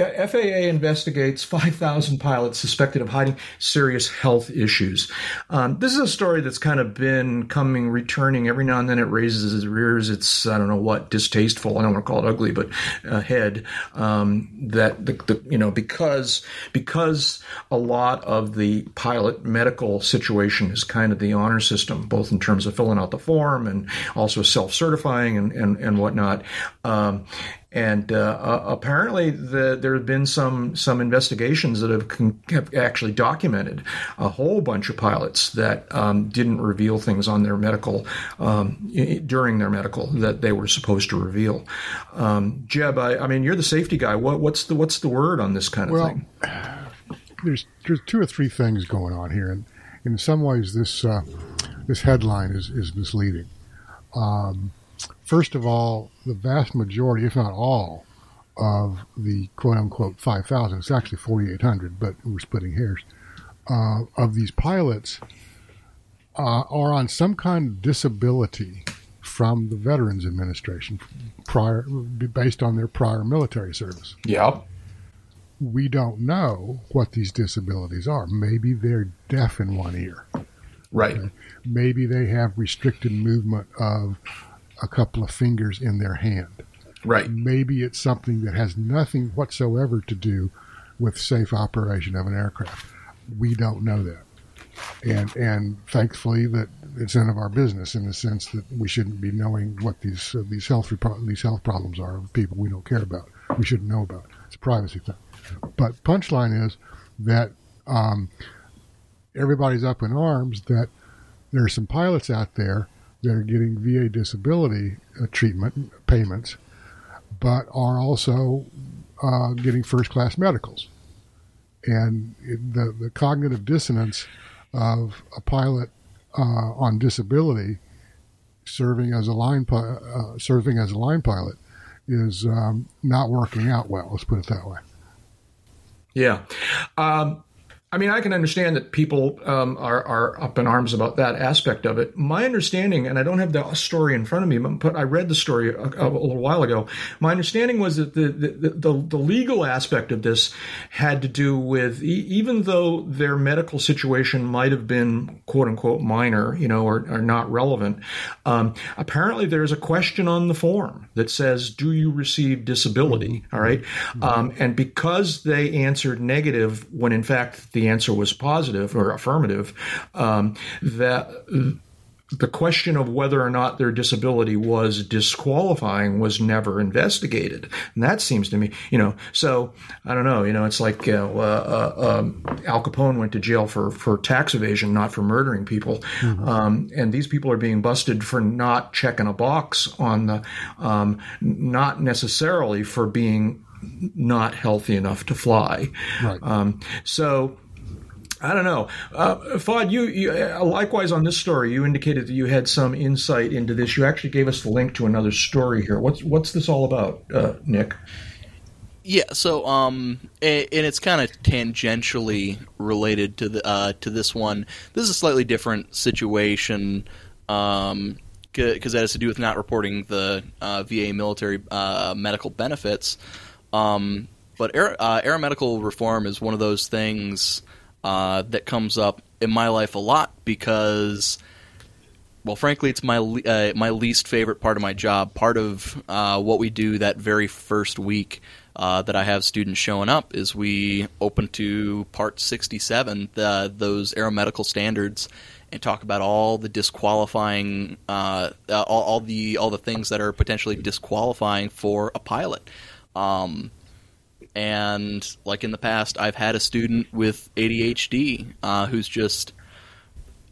FAA investigates 5,000 pilots suspected of hiding serious health issues. Um, this is a story that's kind of been coming, returning every now and then. It raises its rears its I don't know what distasteful. I don't want to call it ugly, but uh, head um, that the, the you know because because a lot of the pilot medical situation is kind of the honor system, both in terms of filling out the form and also self-certifying and and, and whatnot. Um, and uh, uh, apparently, the, there have been some some investigations that have, con- have actually documented a whole bunch of pilots that um, didn't reveal things on their medical um, i- during their medical that they were supposed to reveal. Um, Jeb, I, I mean, you're the safety guy. What, what's the what's the word on this kind of Well, thing? (sighs) there's there's two or three things going on here, and in some ways this uh, this headline is is misleading. Um, first of all, the vast majority, if not all, of the quote unquote five thousand, it's actually forty eight hundred, but we're splitting hairs. Uh, of these pilots uh, are on some kind of disability from the Veterans Administration, prior based on their prior military service Yeah. we don't know what these disabilities are. Maybe they're deaf in one ear. Right. Maybe they have restricted movement of a couple of fingers in their hand. Right. Maybe it's something that has nothing whatsoever to do with safe operation of an aircraft. We don't know that. And and thankfully that it's none of our business in the sense that we shouldn't be knowing what these uh, these health repro- these health problems are of people we don't care about. We shouldn't know about. It's a privacy thing. But punchline is that um, everybody's up in arms that there are some pilots out there that are getting VA disability uh, treatment payments, but are also uh, getting first class medicals. And the, the cognitive dissonance of a pilot uh, on disability serving as a line uh, serving as a line pilot is um, not working out well. Let's put it that way. Yeah. Um, I mean, I can understand that people um, are, are up in arms about that aspect of it. My understanding, and I don't have the story in front of me, but I read the story a, a little while ago. My understanding was that the, the, the, the legal aspect of this had to do with even though their medical situation might have been quote unquote minor, you know, or, or not relevant, um, apparently there's a question on the form that says, Do you receive disability? All right. Um, and because they answered negative when in fact the answer was positive or affirmative, um, that the question of whether or not their disability was disqualifying was never investigated. And that seems to me, you know, so I don't know, you know, it's like uh, uh, um, Al Capone went to jail for, for tax evasion, not for murdering people. Um, and these people are being busted for not checking a box on the, um, not necessarily for being not healthy enough to fly. Right. Um, so, I don't know. Uh, FOD, you, you uh, likewise on this story, you indicated that you had some insight into this. You actually gave us the link to another story here. What's what's this all about, uh, Nick? Yeah, so um, and it's kind of tangentially related to the uh, to this one. This is a slightly different situation, um, because that has to do with not reporting the uh, VA military uh, medical benefits. Um, but air, uh, reform is one of those things uh, that comes up in my life a lot because well, frankly, it's my uh, my least favorite part of my job. Part of uh, what we do that very first week uh, that I have students showing up is we open to Part 67, the, those aeromedical standards, and talk about all the disqualifying, uh, uh, all, all the all the things that are potentially disqualifying for a pilot. Um, and like in the past, I've had a student with ADHD uh, who's just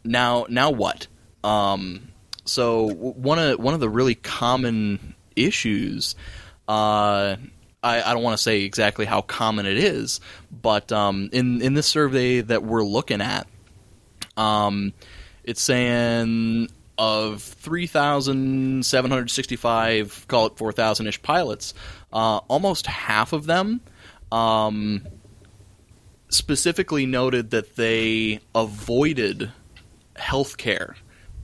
now now what? Um, so one of one of the really common issues uh, I, I don't want to say exactly how common it is, but um, in in this survey that we're looking at, um, it's saying of 3,765, call it 4,000 ish pilots, uh, almost half of them um, specifically noted that they avoided health care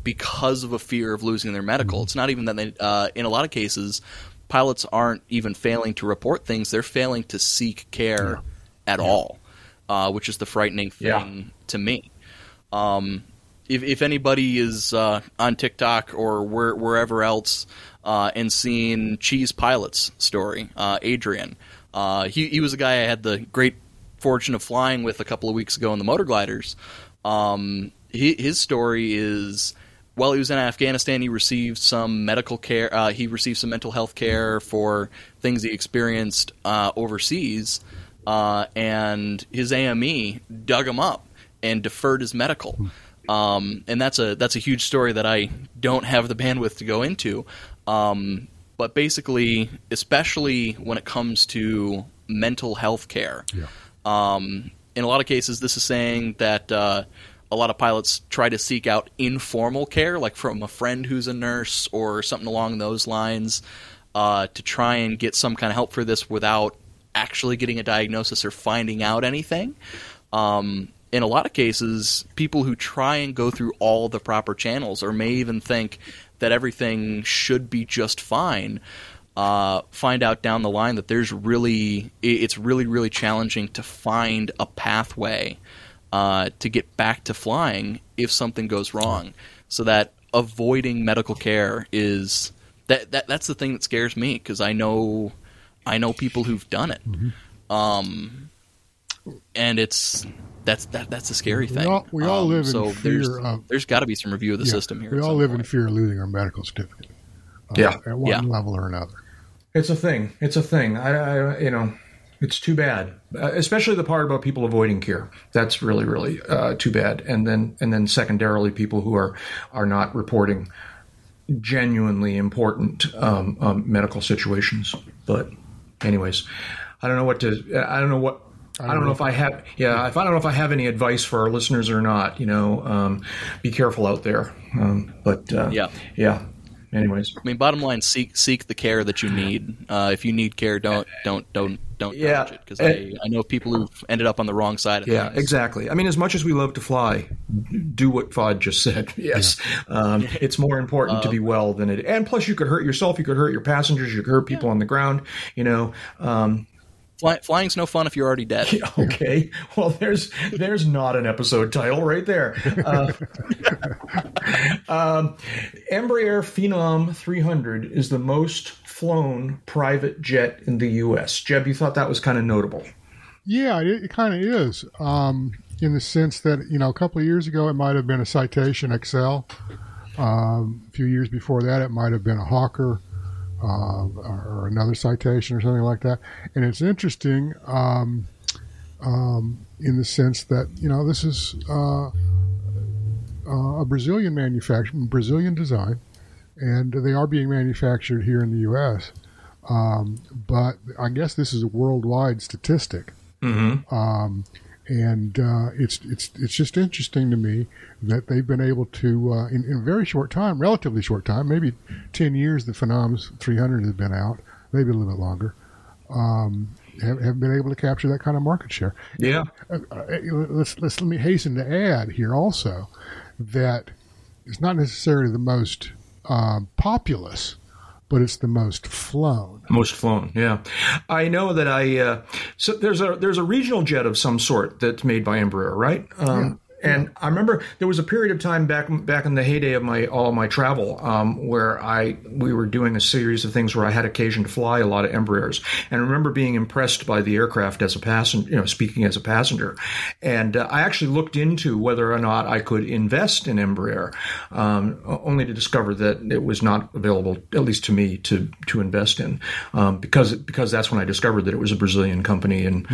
because of a fear of losing their medical. It's not even that they, uh, in a lot of cases, pilots aren't even failing to report things, they're failing to seek care at all, uh, which is the frightening thing Yeah. to me. Um, if, if anybody is uh, on TikTok or where, wherever else uh, and seen Cheese Pilot's story, uh, Adrian, uh, he, he was a guy I had the great fortune of flying with a couple of weeks ago in the motor gliders. Um, he, his story is while he was in Afghanistan, he received some medical care. Uh, he received some mental health care for things he experienced uh, overseas, uh, and his AME dug him up and deferred his medical. Um, and that's a that's a huge story that I don't have the bandwidth to go into. Um, but basically, especially when it comes to mental health care, Yeah. um, in a lot of cases, this is saying that uh, a lot of pilots try to seek out informal care, like from a friend who's a nurse or something along those lines, uh, to try and get some kind of help for this without actually getting a diagnosis or finding out anything. Um, in a lot of cases, people who try and go through all the proper channels, or may even think that everything should be just fine, uh, find out down the line that there's really it's really really challenging to find a pathway uh, to get back to flying if something goes wrong. So that avoiding medical care is that, that that's the thing that scares me because I know I know people who've done it, um, and it's that's that that's a scary We thing. all- we all Um, live in fear there's, of- there's got to be some review of the Yeah. system here. We all some live in fear of losing our medical certificate. uh, Yeah. At one Yeah. level or another. It's a thing. It's a thing. I, I you know, it's too bad, uh, especially the part about people avoiding care. That's really, really uh, too bad. And then, and then secondarily, people who are are not reporting genuinely important um, um, medical situations. But, anyways, I don't know what to. I don't know what. I don't know if I have, yeah. If I don't know if I have any advice for our listeners or not, you know, um, be careful out there. Um, but uh, Yeah. yeah. Anyways, I mean, bottom line, seek seek the care that you need. Uh, if you need care, don't don't don't don't Yeah. dodge it because I, I know people who've ended up on the wrong side of Yeah, things. exactly. I mean, as much as we love to fly, do what Fod just said. (laughs) Yes, um, it's more important to be well than it. And plus, you could hurt yourself. You could hurt your passengers. You could hurt people on the ground. You know. Um, Fly, flying's no fun if you're already dead. (laughs) okay. Well, there's there's not an episode title right there. Uh, (laughs) um, Embraer Phenom 300 is the most flown private jet in the U.S. Jeb, you thought that was kind of notable. Yeah, it, it kind of is. Um, in the sense that you know, a couple of years ago, it might have been a Citation XL. Um, a few years before that, it might have been a Hawker uh, or, another Citation or something like that. And it's interesting um, um, in the sense that you know this is uh, uh, a Brazilian manufacturer, Brazilian design, and they are being manufactured here in the U.S. Um, but I guess this is a worldwide statistic. Um, and uh, it's it's it's just interesting to me that they've been able to uh, in, in a very short time, relatively short time, maybe ten years. The Phenoms 300 has been out, maybe a little bit longer. Um, have, have been able to capture that kind of market share. Yeah. Uh, uh, let's, let's let me hasten to add here also that it's not necessarily the most um, populous, but it's the most flown. Most flown, yeah. I know that I uh, so there's a there's a regional jet of some sort that's made by Embraer, right? Um, And I remember there was a period of time back back in the heyday of my all my travel um, where I we were doing a series of things where I had occasion to fly a lot of Embraers, and I remember being impressed by the aircraft as a passenger, you know, speaking as a passenger, and uh, I actually looked into whether or not I could invest in Embraer, um, only to discover that it was not available, at least to me, to to invest in, um, because because that's when I discovered that it was a Brazilian company and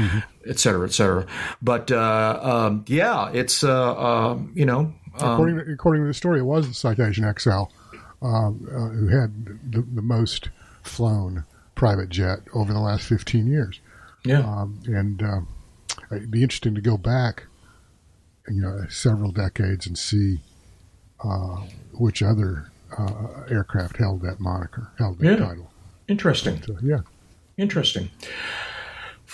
et cetera, et cetera. But uh, um, yeah, it's uh, uh, you know. Um, according, to, according to the story, it was the Citation XL um, uh, who had the, the most flown private jet over the last 15 years. Yeah. Um, and uh, it'd be interesting to go back, you know, several decades and see uh, which other uh, aircraft held that moniker, held that Yeah. title. Interesting. Yeah. Interesting.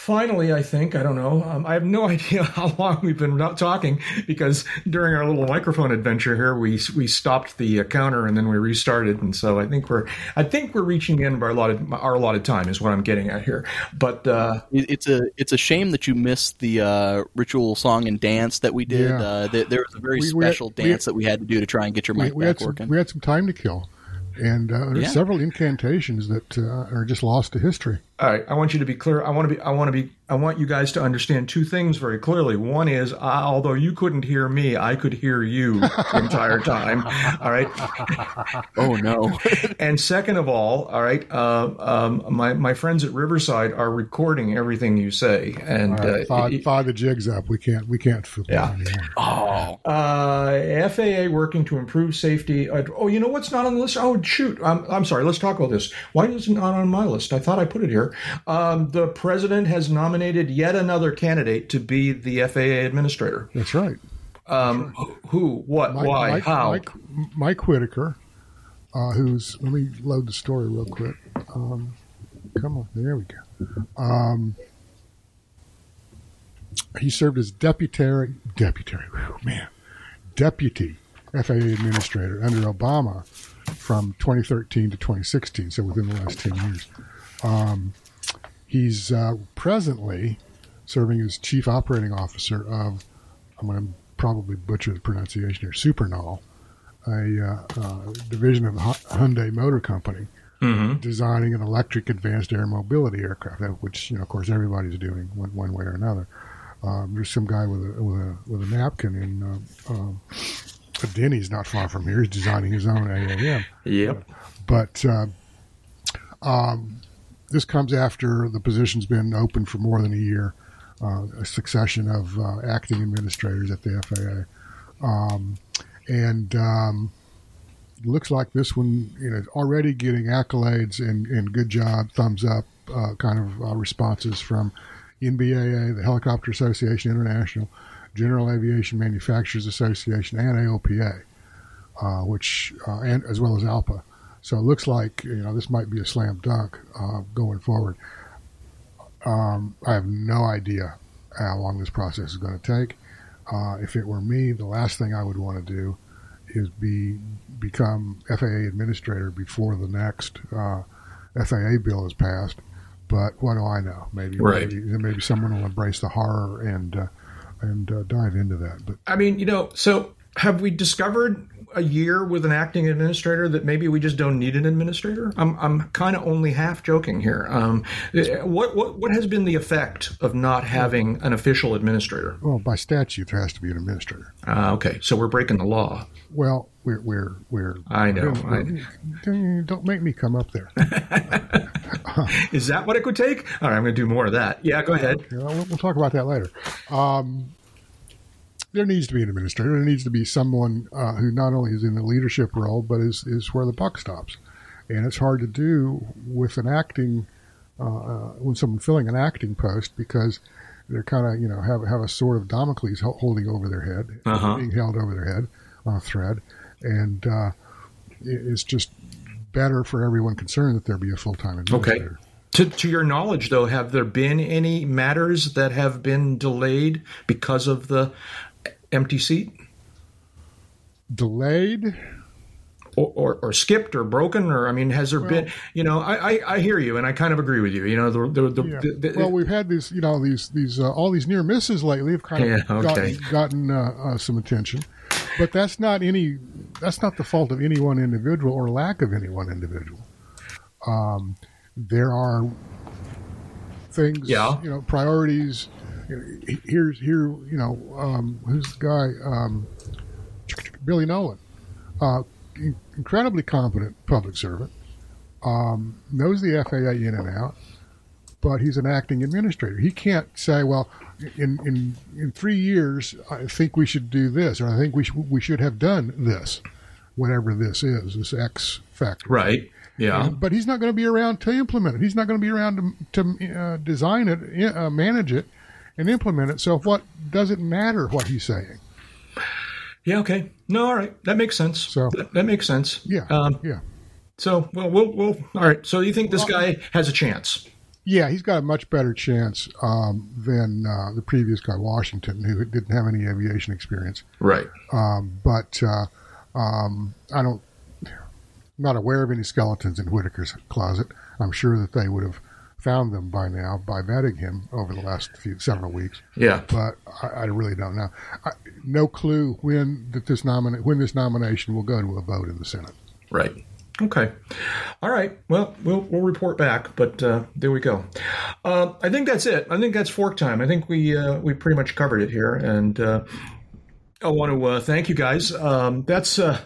Finally, I think I don't know. Um, I have no (laughs) idea how long we've been not talking because during our little microphone adventure here, we we stopped the uh, counter and then we restarted, and so I think we're I think we're reaching the end of our allotted our allotted time is what I'm getting at here. But uh, It's a it's a shame that you missed the uh, ritual song and dance that we did. Yeah. Uh, th- there was a very We- we had- special we- dance that we had to do to try and get your mic we had back some, working. we had some time to kill. And uh, there's Yeah. several incantations that uh, are just lost to history. All right, I want you to be clear. I want to be. I want to be. I want you guys to understand two things very clearly. One is, uh, although you couldn't hear me, I could hear you the entire time. All right. (laughs) oh no! (laughs) And second of all, all right, uh, um, my my friends at Riverside are recording everything you say, and All right, uh, fire, fire the jigs up. We can't. We can't. Yeah. oh, Uh, FAA working to improve safety. Uh, oh, you know what's not on the list? Oh, shoot. I'm, I'm sorry. Let's talk about this. Why is it not on my list? I thought I put it here. Um, the president has nominated yet another candidate to be the FAA administrator. That's right. Um, who? What? Mike, why? Mike, how? Mike, Mike Whitaker, uh, who's let me load the story real quick. Um, come on, there we go. Um, he served as deputy, deputy, whew, man, deputy FAA administrator under Obama from 2013 to 2016, so within the last 10 years. Um, he's uh, presently serving as chief operating officer of, I'm going to probably butcher the pronunciation here, Supernal, a uh, uh, division of Hy- Hyundai Motor Company, Mhm. designing an electric advanced air mobility aircraft, which you know, of course, everybody's doing one, one way or another. Um, there's some guy with a with a, with a napkin in uh, um, Denny's not far from here. He's designing his own AAM Yep. but uh, um, this comes after the position's been open for more than a year. Uh, a succession of uh, acting administrators at the FAA, um, and um, looks like this one you know is already getting accolades and, and good job, thumbs up uh, kind of uh, responses from NBAA, the Helicopter Association International, General Aviation Manufacturers Association, and AOPA, uh, which uh, and as well as ALPA. So it looks like you know this might be a slam dunk uh, going forward. Um, I have no idea how long this process is going to take. Uh, if it were me, the last thing I would want to do is be become FAA administrator before the next uh, FAA bill is passed. But what do I know? Maybe Right. maybe, maybe someone will embrace the horror and uh, and uh, dive into that. But I mean, you know, so have we discovered a year with an acting administrator that maybe we just don't need an administrator? I'm I'm kind of only half joking here. Um, what what what has been the effect of not having an official administrator? well, by statute, there has to be an administrator. Uh, okay, so we're breaking the law. Well, we're we're we're. I know. I, Don't don't make me come up there. (laughs) is that what it would take? All right, I'm going to do more of that. Yeah, go ahead. You we'll, we'll talk about that later. Um, there needs to be an administrator. There needs to be someone uh, who not only is in the leadership role, but is, is where the buck stops. And it's hard to do with an acting, uh, uh, when someone filling an acting post because they're kind of, you know, have, have a sword of Damocles holding over their head, Uh-huh. being held over their head on a thread. And uh, it's just better for everyone concerned that there be a full time administrator. To, to your knowledge, though, have there been any matters that have been delayed because of the empty seat? Delayed. or, or, or skipped or broken or I mean has there been you know I, I, I hear you and I kind of agree with you you know the the, the, Yeah. the, the well, we've had these, you know, these these uh, all these near misses lately have kind of Yeah, okay. gotten, gotten uh, uh, some attention, but that's not any that's not the fault of any one individual or lack of any one individual. Um, there are things, Yeah. you know, priorities. Here's here, you know, um, who's the guy? Um, Billy Nolan, uh, in- incredibly competent public servant, um, knows the FAA in and out but he's an acting administrator. He can't say, "Well, in in in three years, I think we should do this, or I think we sh- we should have done this, whatever this is, this X factor." right Yeah. And- but he's not going to be around to implement it. He's not going to be around to, to uh, design it, uh, manage it, and implement it. So what does it matter what he's saying? Yeah. Okay. No. All right. That makes sense. So- that, that makes sense. Yeah, Um, yeah, so well, we'll we'll. All right. So you think this guy has a chance? yeah. He's got a much better chance um, than uh, the previous guy, Washington, who didn't have any aviation experience. Right. Um, but uh, um, I don't, I'm not aware of any skeletons in Whitaker's closet. I'm sure that they would have found them by now by vetting him over the last few several weeks. Yeah. But I, I really don't know. I, no clue when that this nomina- when this nomination will go to a vote in the Senate. Right. Okay. All right. Well, we'll we'll report back, but uh, there we go. Uh, I think that's it. I think that's fork time. I think we uh, we pretty much covered it here, and uh, I want to uh, thank you guys. Um, that's uh,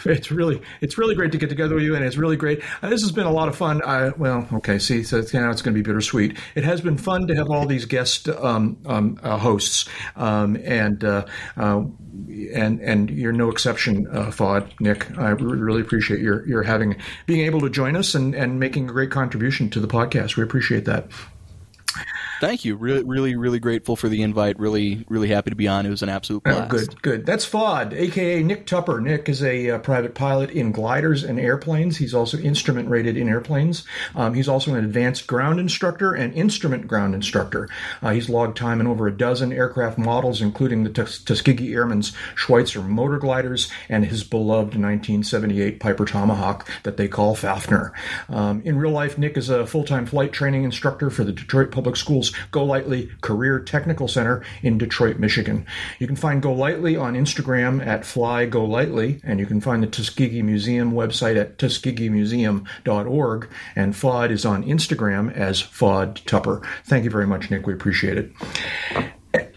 (laughs) it's really it's really great to get together with you, and it's really great. Uh, this has been a lot of fun. I, well, okay, see, so it's, now it's going to be bittersweet. It has been fun to have all these guest um, um, uh, hosts, um, and uh, uh, and and you're no exception, uh, Fod Nick. I re- really appreciate your your having being able to join us and and making a great contribution to the podcast. We appreciate that. Thank you. Really, really, really grateful for the invite. Really, really happy to be on. It was an absolute Oh, blast. good, good. That's Fod, aka Nick Tupper. Nick is a uh, private pilot in gliders and airplanes. He's also instrument rated in airplanes. Um, he's also an advanced ground instructor and instrument ground instructor. Uh, he's logged time in over a dozen aircraft models, including the Tus- Tuskegee Airmen's Schweizer motor gliders and his beloved 1978 Piper Tomahawk that they call Fafner. Um, in real life, Nick is a full time flight training instructor for the Detroit Public Schools Golightly Career Technical Center in Detroit, Michigan. You can find Golightly on Instagram at Fly Golightly, and you can find the Tuskegee Museum website at tuskegeemuseum.org. And FOD is on Instagram as FOD Tupper. Thank you very much, Nick. We appreciate it.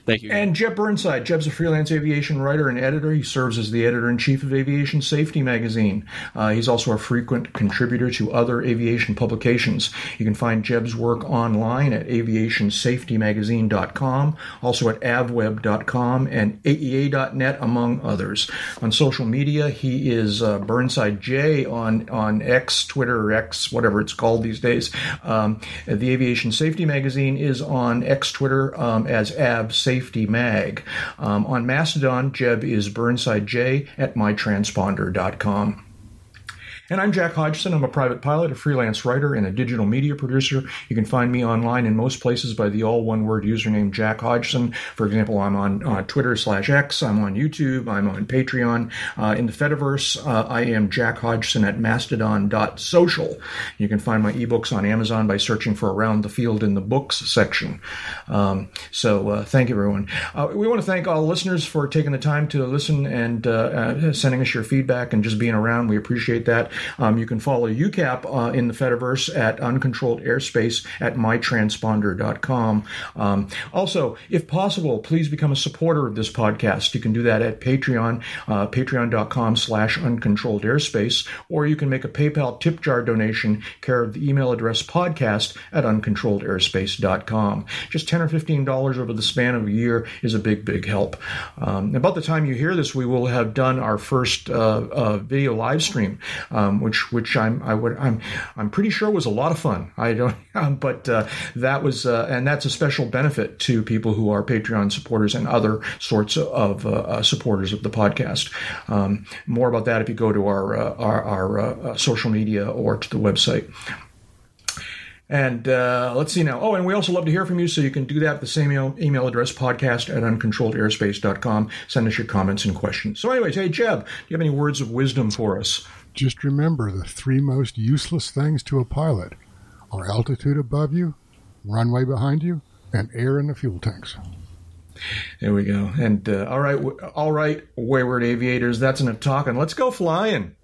Thank you. And Jeb Burnside. Jeb's a freelance aviation writer and editor. He serves as the editor in chief of Aviation Safety magazine. Uh, he's also a frequent contributor to other aviation publications. You can find Jeb's work online at aviationsafetymagazine.com, also at avweb.com and aea.net, among others. On social media, he is uh, Burnside J on, on X, Twitter, X, whatever it's called these days. Um, the Aviation Safety magazine is on X Twitter um, as Av Safety Mag. Um, on Mastodon, Jeb is Burnside J at mytransponder.com. And I'm Jack Hodgson. I'm a private pilot, a freelance writer, and a digital media producer. You can find me online in most places by the all one word username Jack Hodgson. For example, I'm on uh, Twitter slash X, I'm on YouTube, I'm on Patreon. Uh, in the Fediverse, uh, I am Jack Hodgson at mastodon.social. You can find my ebooks on Amazon by searching for Around the Field in the Books section. Um, so uh, thank you, everyone. Uh, we want to thank all listeners for taking the time to listen and uh, sending us your feedback and just being around. We appreciate that. Um, you can follow UCAP uh, in the Fediverse at uncontrolled airspace at mytransponder.com. Um, also, if possible, please become a supporter of this podcast. You can do that at Patreon, uh, patreon.com slash uncontrolled airspace, or you can make a PayPal tip jar donation care of the email address podcast at uncontrolled uncontrolledairspace.com. Just 10 or $15 over the span of a year is a big, big help. Um, about the time you hear this, we will have done our first uh, uh, video live stream, um, which which I'm I would I'm I'm pretty sure was a lot of fun. I don't, (laughs) um, but uh, that was uh, and that's a special benefit to people who are Patreon supporters and other sorts of uh, uh, supporters of the podcast. Um, more about that if you go to our uh, our, our uh, social media or to the website. And uh, let's see now. Oh, and we also love to hear from you, so you can do that at the same email, email address, podcast at uncontrolledairspace.com. Send us your comments and questions. So, anyways, hey, Jeb, do you have any words of wisdom for us? Just remember the three most useless things to a pilot are altitude above you, runway behind you, and air in the fuel tanks. There we go. And uh, all right, all right, wayward aviators, that's enough talking. Let's go flying.